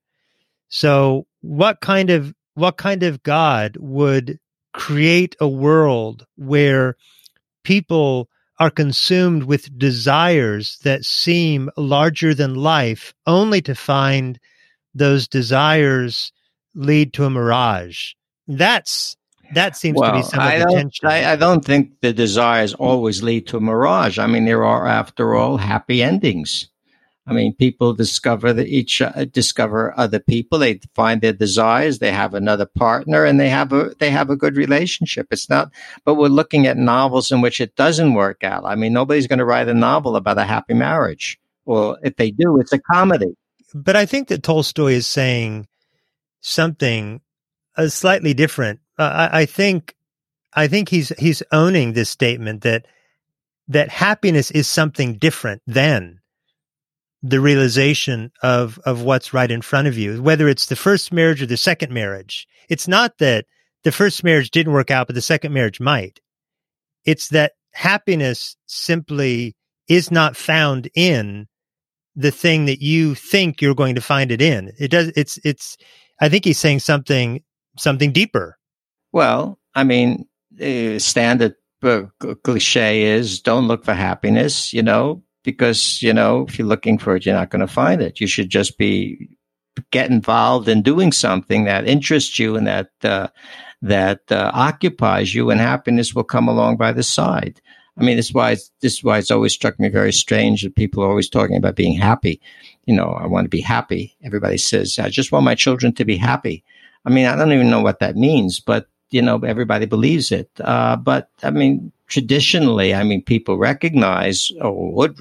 So what kind of what kind of God would create a world where people are consumed with desires that seem larger than life, only to find those desires lead to a mirage. That's that seems well, to be some I of the tension. I, I, don't think the desires always lead to a mirage. I mean, there are, after all, happy endings. I mean, people discover that each uh, discover other people. They find their desires. They have another partner, and they have a they have a good relationship. It's not, but we're looking at novels in which it doesn't work out. I mean, nobody's going to write a novel about a happy marriage, or if they do, it's a comedy. But I think that Tolstoy is saying something uh, slightly different. Uh, I, I think, I think he's he's owning this statement that that happiness is something different than the realization of of what's right in front of you whether it's the first marriage or the second marriage. It's not that the first marriage didn't work out but the second marriage might. It's that happiness simply is not found in the thing that you think you're going to find it in. It does it's it's i think he's saying something something deeper. Well i mean the standard uh, cliche is don't look for happiness you know because you know if you're looking for it you're not going to find it. You should just be get involved in doing something that interests you and that uh, that uh, occupies you and happiness will come along by the side. I mean this is why this is why it's always struck me very strange that people are always talking about being happy. You know i want to be happy. Everybody says i just want my children to be happy. I mean i don't even know what that means but you know everybody believes it uh, but i mean traditionally, I mean, people recognize, or would,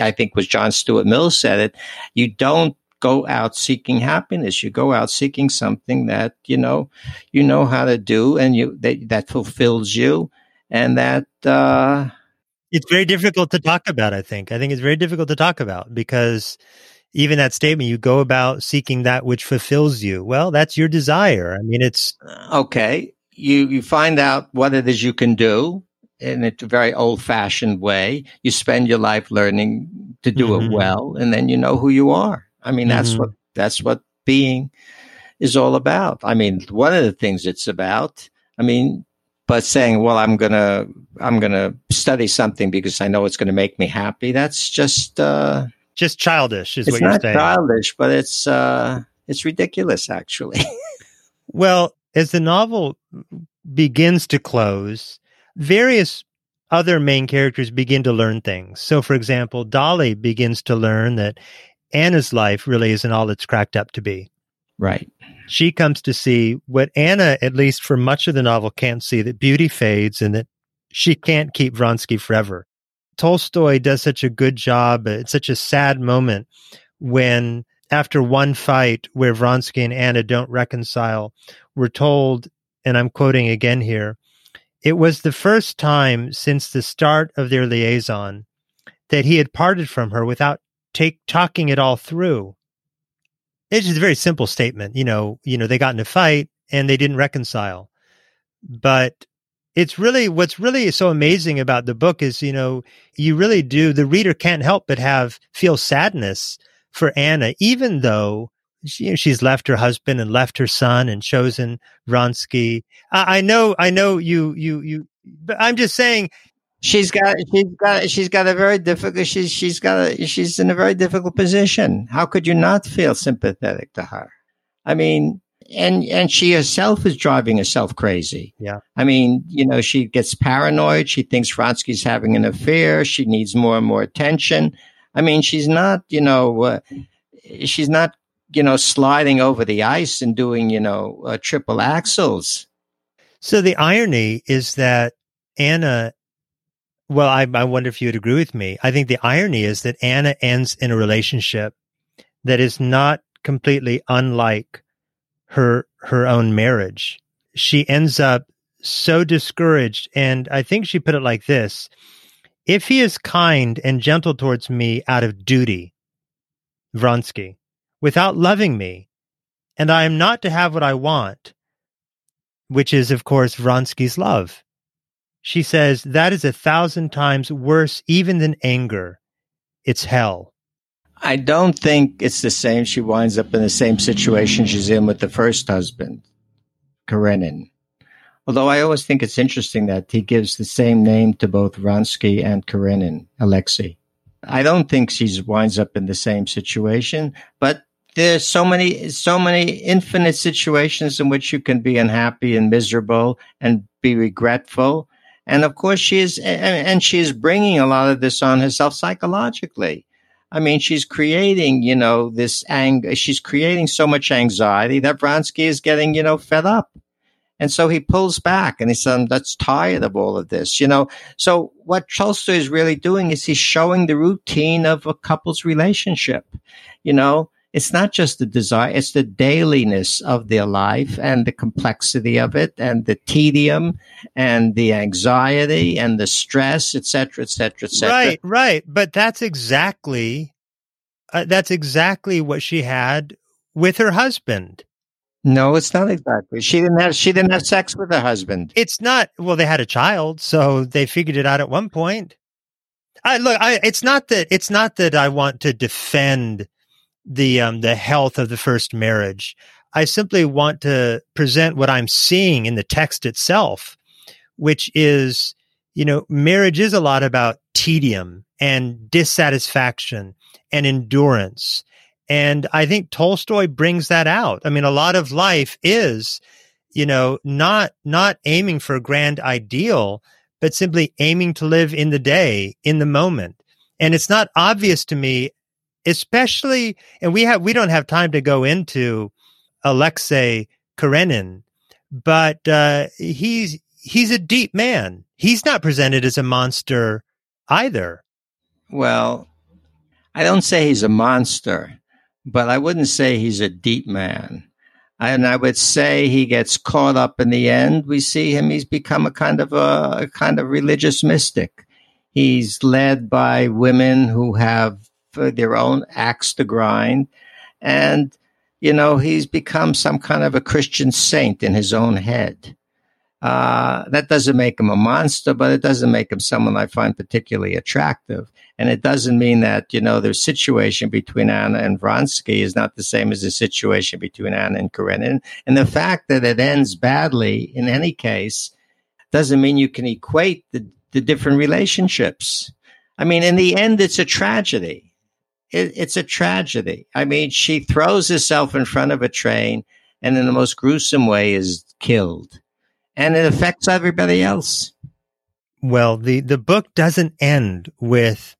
I think was John Stuart Mill said it, you don't go out seeking happiness. You go out seeking something that, you know, you know how to do and you, that, that fulfills you and that, uh, it's very difficult to talk about, I think. I think it's very difficult to talk about because even that statement, you go about seeking that which fulfills you. Well, that's your desire. I mean, it's okay. You, you find out what it is you can do in a very old fashioned way. You spend your life learning to do mm-hmm. it well, and then you know who you are. I mean, that's mm-hmm. what that's what being is all about. I mean, one of the things it's about. I mean, but saying, "Well, I'm gonna I'm gonna study something because I know it's going to make me happy." That's just uh, just childish, is it's what you're not saying. Childish, but it's uh, it's ridiculous, actually. well, as the novel begins to close, various other main characters begin to learn things. So, for example, Dolly begins to learn that Anna's life really isn't all it's cracked up to be. Right. She comes to see what Anna, at least for much of the novel, can't see that beauty fades and that she can't keep Vronsky forever. Tolstoy does such a good job. Uh, it's such a sad moment when, after one fight where Vronsky and Anna don't reconcile, we're told, and I'm quoting again here, it was the first time since the start of their liaison that he had parted from her without take talking it all through. It's just a very simple statement. You know, you know, they got in a fight and they didn't reconcile. But it's really what's really so amazing about the book is, you know, you really do the reader can't help but have feel sadness for Anna, even though she, she's left her husband and left her son and chosen Vronsky. I, I know, I know you, you, you, but I'm just saying she's got she's got she's got a very difficult she's she's got a she's in a very difficult position how could you not feel sympathetic to her i mean and and she herself is driving herself crazy. Yeah. I mean you know she gets paranoid. She thinks Vronsky's having an affair. She needs more and more attention. I mean she's not you know uh, she's not you know, sliding over the ice and doing, you know, uh, triple axels. So the irony is that Anna, well, I, I wonder if you'd agree with me. I think the irony is that Anna ends in a relationship that is not completely unlike her, her own marriage. She ends up so discouraged. And I think she put it like this. If he is kind and gentle towards me out of duty, Vronsky, without loving me, and I am not to have what I want, which is, of course, Vronsky's love. She says that is a thousand times worse even than anger. It's hell. I don't think it's the same. She winds up in the same situation she's in with the first husband, Karenin. Although I always think it's interesting that he gives the same name to both Vronsky and Karenin, Alexei. I don't think she winds up in the same situation, but there's so many, so many infinite situations in which you can be unhappy and miserable and be regretful. And of course, she is, and she is bringing a lot of this on herself psychologically. I mean, she's creating, you know, this anger. She's creating so much anxiety that Vronsky is getting, you know, fed up. And so he pulls back and he says, that's tired of all of this, you know. So what Tolstoy is really doing is he's showing the routine of a couple's relationship. You know, it's not just the desire, it's the dailiness of their life and the complexity of it and the tedium and the anxiety and the stress, et cetera, et cetera, et cetera. Right, right. But that's exactly, uh, that's exactly what she had with her husband. No, it's not exactly. She didn't have she didn't have sex with her husband. It's not. Well, they had a child, so they figured it out at one point. I look. I, it's not that. It's not that I want to defend the um the health of the first marriage. I simply want to present what I'm seeing in the text itself, which is, you know, marriage is a lot about tedium and dissatisfaction and endurance and I think Tolstoy brings that out. I mean, a lot of life is, you know, not, not aiming for a grand ideal, but simply aiming to live in the day, in the moment. And it's not obvious to me, especially, and we have, we don't have time to go into Alexei Karenin, but, uh, he's, he's a deep man. He's not presented as a monster either. Well, I don't say he's a monster but I wouldn't say he's a deep man. And I would say he gets caught up in the end. We see him, he's become a kind of a, a kind of religious mystic. He's led by women who have their own axe to grind. And, you know, he's become some kind of a Christian saint in his own head. Uh, that doesn't make him a monster, but it doesn't make him someone I find particularly attractive. And it doesn't mean that, you know, the situation between Anna and Vronsky is not the same as the situation between Anna and Karenin. And the fact that it ends badly in any case doesn't mean you can equate the, the different relationships. I mean, in the end, it's a tragedy. It, it's a tragedy. I mean, she throws herself in front of a train and in the most gruesome way is killed and it affects everybody else. Well, the, the book doesn't end with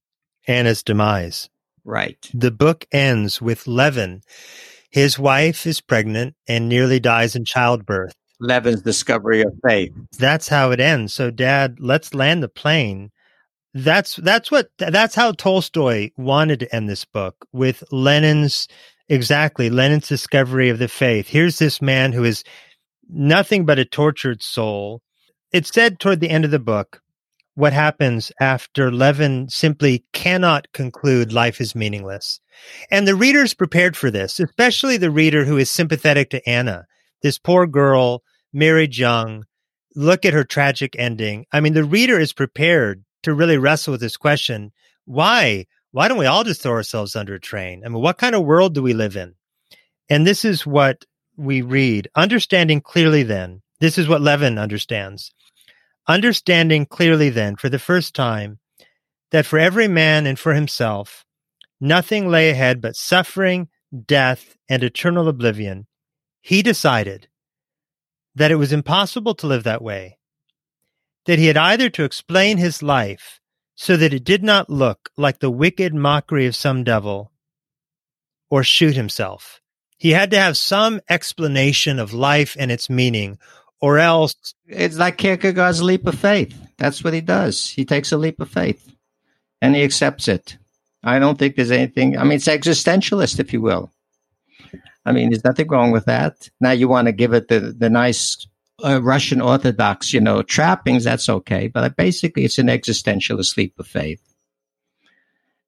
Anna's demise. Right. The book ends with Levin. His wife is pregnant and nearly dies in childbirth. Levin's discovery of faith. That's how it ends. So, Dad, let's land the plane. That's that's what that's how Tolstoy wanted to end this book with Levin's exactly Levin's discovery of the faith. Here's this man who is nothing but a tortured soul. It said toward the end of the book what happens after Levin simply cannot conclude life is meaningless. And the reader is prepared for this, especially the reader who is sympathetic to Anna, this poor girl, married young. Look at her tragic ending. I mean, the reader is prepared to really wrestle with this question. Why? Why don't we all just throw ourselves under a train? I mean, what kind of world do we live in? And this is what we read, understanding clearly then, this is what Levin understands. Understanding clearly then, for the first time, that for every man and for himself, nothing lay ahead but suffering, death, and eternal oblivion, he decided that it was impossible to live that way, that he had either to explain his life so that it did not look like the wicked mockery of some devil, or shoot himself He had to have some explanation of life and its meaning, or else. It's like Kierkegaard's leap of faith. That's what he does. He takes a leap of faith and he accepts it. I don't think there's anything, I mean, it's existentialist, if you will. I mean, there's nothing wrong with that. Now you want to give it the, the nice uh, Russian Orthodox, you know, trappings, that's okay. But basically, it's an existentialist leap of faith.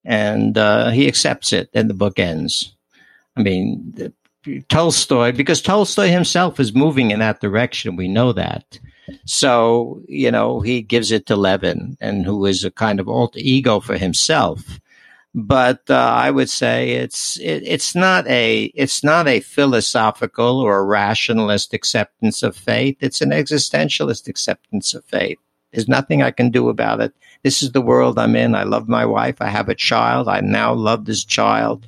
And uh, he accepts it, and the book ends. I mean, Tolstoy, because Tolstoy himself is moving in that direction. We know that. So, you know, he gives it to Levin, and who is a kind of alter ego for himself. But uh, I would say it's it, it's not a it's not a philosophical or rationalist acceptance of faith. It's an existentialist acceptance of faith. There's nothing I can do about it. This is the world I'm in. I love my wife. I have a child. I now love this child.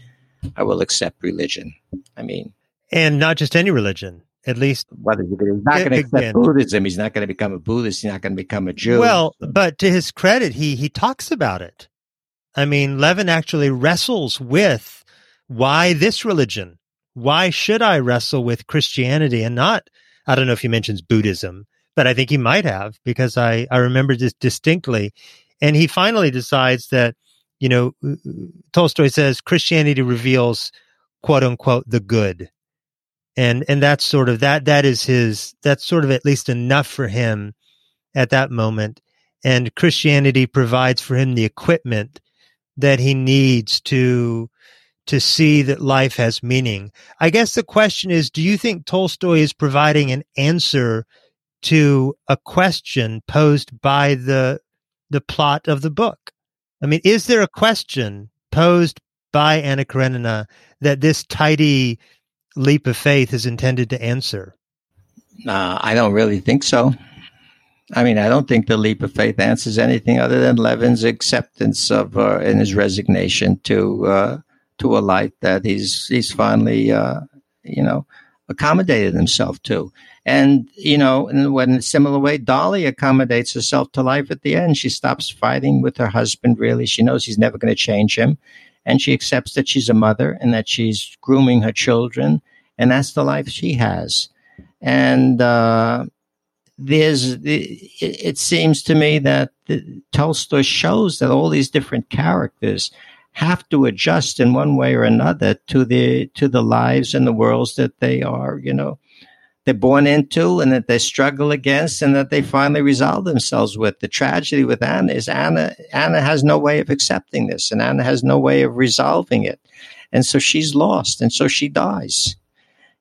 I will accept religion. I mean, and not just any religion. At least, whether he's not going to accept Buddhism, he's not going to become a Buddhist. He's not going to become a Jew. Well, but to his credit, he he talks about it. I mean, Levin actually wrestles with why this religion? Why should I wrestle with Christianity and not? I don't know if he mentions Buddhism, but I think he might have because I I remember this distinctly. And he finally decides that you know, uh, uh, Tolstoy says Christianity reveals quote unquote the good. And, and that's sort of that, that is his, that's sort of at least enough for him at that moment. And Christianity provides for him the equipment that he needs to, to see that life has meaning. I guess the question is, do you think Tolstoy is providing an answer to a question posed by the, the plot of the book? I mean, is there a question posed by Anna Karenina that this tidy leap of faith is intended to answer? Uh, I don't really think so. I mean, I don't think the leap of faith answers anything other than Levin's acceptance of uh, and his resignation to uh, to a life that he's he's finally uh, you know accommodated himself to. And, you know, in, in a similar way, Dolly accommodates herself to life at the end. She stops fighting with her husband, really. She knows he's never going to change him. And she accepts that she's a mother and that she's grooming her children. And that's the life she has. And, uh, there's, it, seems to me that Tolstoy shows that all these different characters have to adjust in one way or another to the, to the lives and the worlds that they are, you know, they're born into and that they struggle against and that they finally resolve themselves with. The tragedy with Anna is Anna, Anna has no way of accepting this and Anna has no way of resolving it. And so she's lost and so she dies.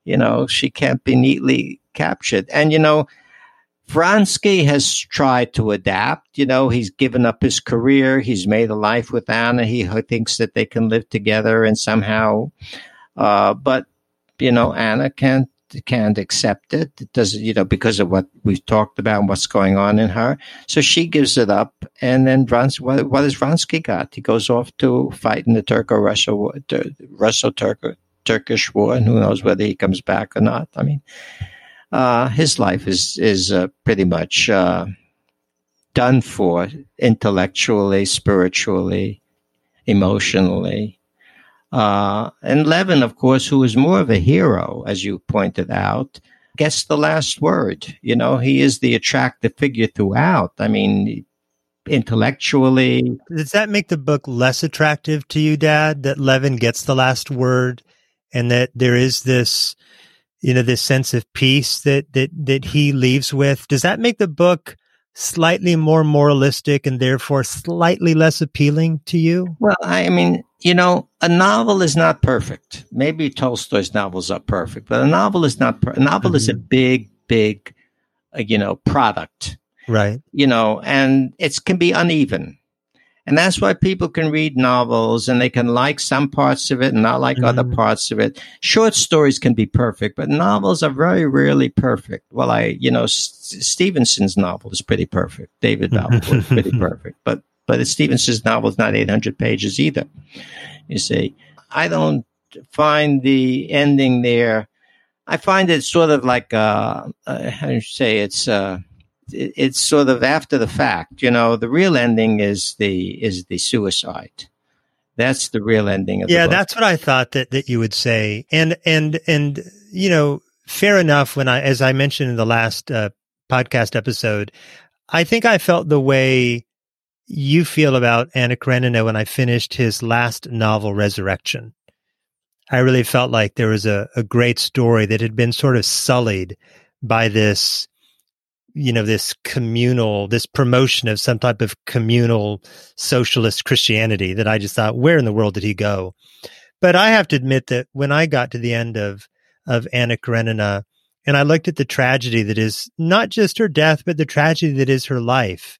You know, she can't be neatly captured. And, you know, Vronsky has tried to adapt. You know, he's given up his career. He's made a life with Anna. He thinks that they can live together and somehow, uh, but, you know, Anna can't can't accept it. It does, you know, because of what we've talked about and what's going on in her. So she gives it up. And then Vronsky, what, what has Vronsky got? He goes off to fight in the Turco-Russo, Russo-Turkish war, and who knows whether he comes back or not. I mean, uh, his life is, is uh, pretty much uh, done for intellectually, spiritually, emotionally. Uh, and Levin, of course, who is more of a hero, as you pointed out, gets the last word. You know, he is the attractive figure throughout. I mean, intellectually. Does that make the book less attractive to you, Dad, that Levin gets the last word and that there is this, you know, this sense of peace that, that, that he leaves with? Does that make the book slightly more moralistic and therefore slightly less appealing to you? Well, I mean, you know, a novel is not perfect. Maybe Tolstoy's novels are perfect, but a novel is not. Per- a novel mm-hmm. is a mm-hmm. big, big, uh, you know, product, right? You know, and it can be uneven, and that's why people can read novels and they can like some parts of it and not like mm-hmm. other parts of it. Short stories can be perfect, but novels are very rarely perfect. Well, I, you know, S- Stevenson's novel is pretty perfect. David novel is pretty perfect, but but Stevenson's novel is not 800 pages either. You see, I don't find the ending there. I find it sort of like, uh, uh, how do you say, it's, uh, it, it's sort of after the fact, you know, the real ending is the, is the suicide. That's the real ending of yeah, that's what I thought that, that you would say. And, and, and, you know, fair enough when I, as I mentioned in the last uh, podcast episode, I think I felt the way you feel about Anna Karenina when I finished his last novel, Resurrection. I really felt like there was a, a great story that had been sort of sullied by this, you know, this communal, this promotion of some type of communal socialist Christianity that I just thought, where in the world did he go? But I have to admit that when I got to the end of, of Anna Karenina and I looked at the tragedy that is not just her death, but the tragedy that is her life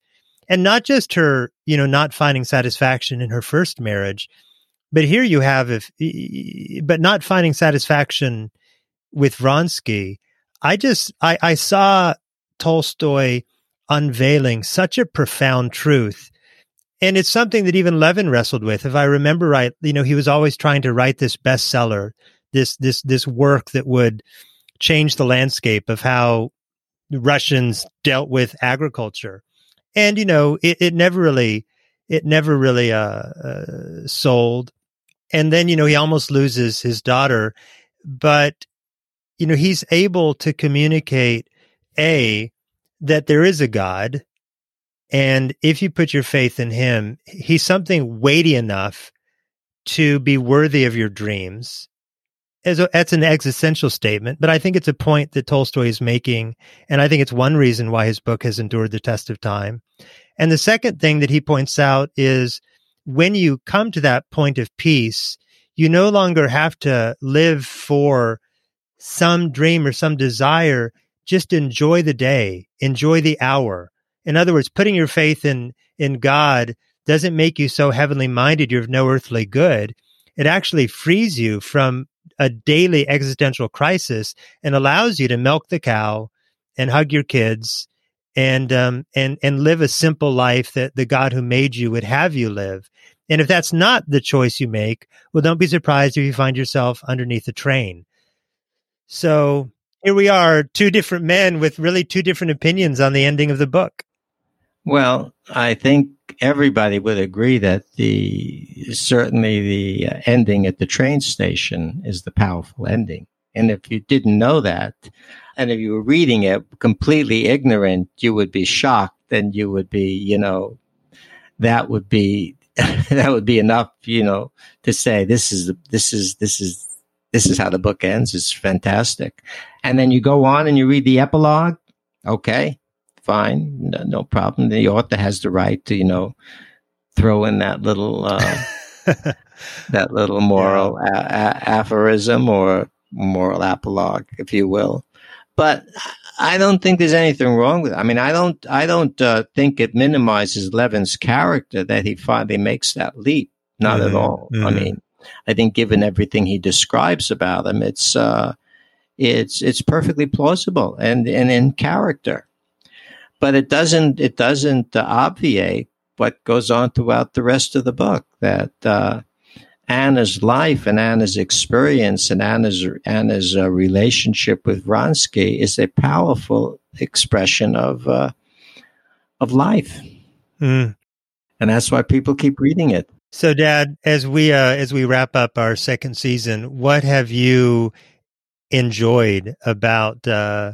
and not just her, you know, not finding satisfaction in her first marriage, but here you have if, but not finding satisfaction with Vronsky. I just, I, I saw Tolstoy unveiling such a profound truth. And it's something that even Levin wrestled with. If I remember right, you know, he was always trying to write this bestseller, this, this, this work that would change the landscape of how Russians dealt with agriculture and you know it, it never really it never really uh, uh, sold and then you know he almost loses his daughter but you know he's able to communicate a that there is a god and if you put your faith in him he's something weighty enough to be worthy of your dreams as a, that's an existential statement, but I think it's a point that Tolstoy is making. And I think it's one reason why his book has endured the test of time. And the second thing that he points out is when you come to that point of peace, you no longer have to live for some dream or some desire. Just enjoy the day, enjoy the hour. In other words, putting your faith in, in God doesn't make you so heavenly minded you're of no earthly good. It actually frees you from a daily existential crisis and allows you to milk the cow and hug your kids and um, and and live a simple life that the God who made you would have you live. And if that's not the choice you make, well, don't be surprised if you find yourself underneath a train. So here we are, two different men with really two different opinions on the ending of the book. Well, I think everybody would agree that the certainly the uh, ending at the train station is the powerful ending. And if you didn't know that, and if you were reading it completely ignorant, you would be shocked and you would be, you know, that would be, that would be enough, you know, to say this is, this is, this is, this is how the book ends. It's fantastic. And then you go on and you read the epilogue. Okay fine, no, no, problem. The author has the right to, you know, throw in that little uh, that little moral yeah. a- a- aphorism or moral apologue, if you will. But I don't think there's anything wrong with it. I mean, I don't, I don't uh, think it minimizes Levin's character that he finally makes that leap. Not mm-hmm. at all. Mm-hmm. I mean, I think given everything he describes about him, it's, uh, it's, it's perfectly plausible and, and in character but it doesn't it doesn't uh, obviate what goes on throughout the rest of the book that uh, Anna's life and Anna's experience and Anna's Anna's uh, relationship with Vronsky is a powerful expression of uh, of life, mm. and that's why people keep reading it. So, Dad, as we uh, as we wrap up our second season, what have you enjoyed about uh,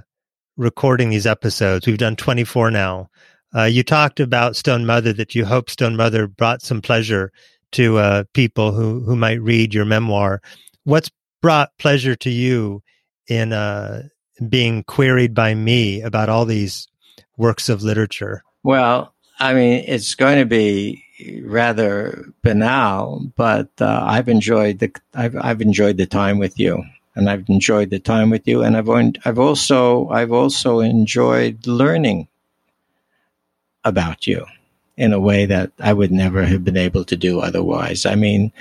recording these episodes. We've done 24 now. Uh, you talked about Stone Mother that you hope Stone Mother brought some pleasure to uh, people who, who might read your memoir. What's brought pleasure to you in uh, being queried by me about all these works of literature? Well, I mean, it's going to be rather banal, but uh, I've enjoyed the I've, I've enjoyed the time with you and I've enjoyed the time with you. And I've I've also I've also enjoyed learning about you in a way that I would never have been able to do otherwise. I mean,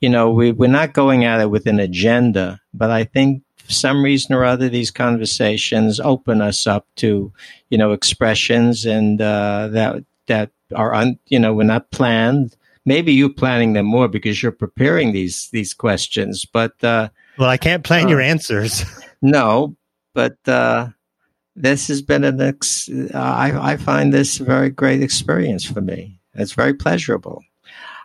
you know, we we're not going at it with an agenda, but I think for some reason or other, these conversations open us up to, you know, expressions and uh, that that are un, you know, we're not planned. Maybe you're planning them more because you're preparing these these questions, but uh, well, I can't plan uh, your answers. no, but uh, this has been an ex- I, I find this a very great experience for me. It's very pleasurable.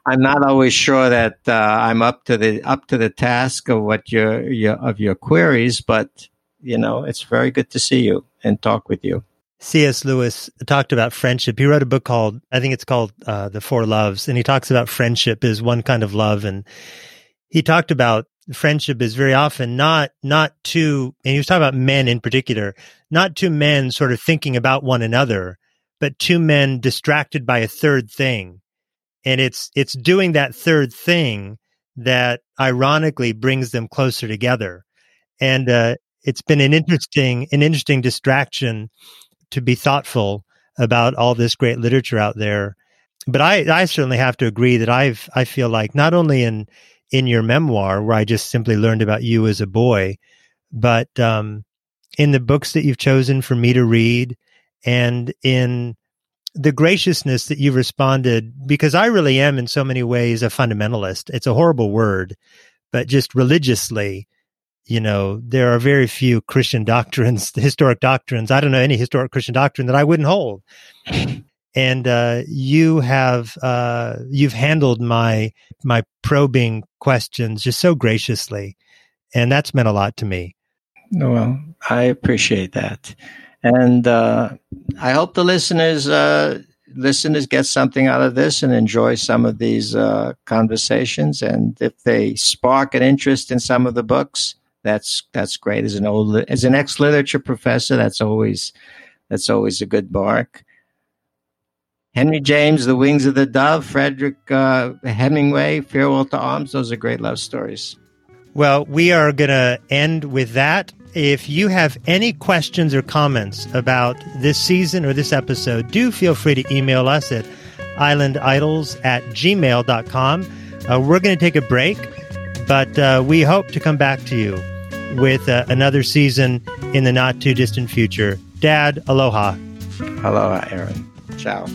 I'm not always sure that uh, I'm up to the up to the task of what your, your of your queries, but you know, it's very good to see you and talk with you. C.S. Lewis talked about friendship. He wrote a book called, I think it's called uh, The Four Loves, and he talks about friendship as one kind of love. And he talked about friendship is very often not, not two, and he was talking about men in particular, not two men sort of thinking about one another, but two men distracted by a third thing. And it's, it's doing that third thing that ironically brings them closer together. And, uh, it's been an interesting, an interesting distraction to be thoughtful about all this great literature out there. But I, I certainly have to agree that I've, I feel like not only in, in your memoir, where I just simply learned about you as a boy, but, um, in the books that you've chosen for me to read and in the graciousness that you've responded, because I really am in so many ways a fundamentalist. It's a horrible word, but just religiously, you know, there are very few Christian doctrines, historic doctrines. I don't know any historic Christian doctrine that I wouldn't hold. and uh, you have uh, you've handled my my probing questions just so graciously, and that's meant a lot to me. Well, I appreciate that, and uh, I hope the listeners uh, listeners get something out of this and enjoy some of these uh, conversations. And if they spark an interest in some of the books, that's that's great. As an old as an ex literature professor, that's always that's always a good bark. Henry James, The Wings of the Dove, Frederick uh, Hemingway, Farewell to Arms. Those are great love stories. Well, we are going to end with that. If you have any questions or comments about this season or this episode, do feel free to email us at islandidols at gmail.com. Uh, we're going to take a break, but uh, we hope to come back to you with uh, another season in the not too distant future. Dad, aloha. Aloha, Aaron. Ciao.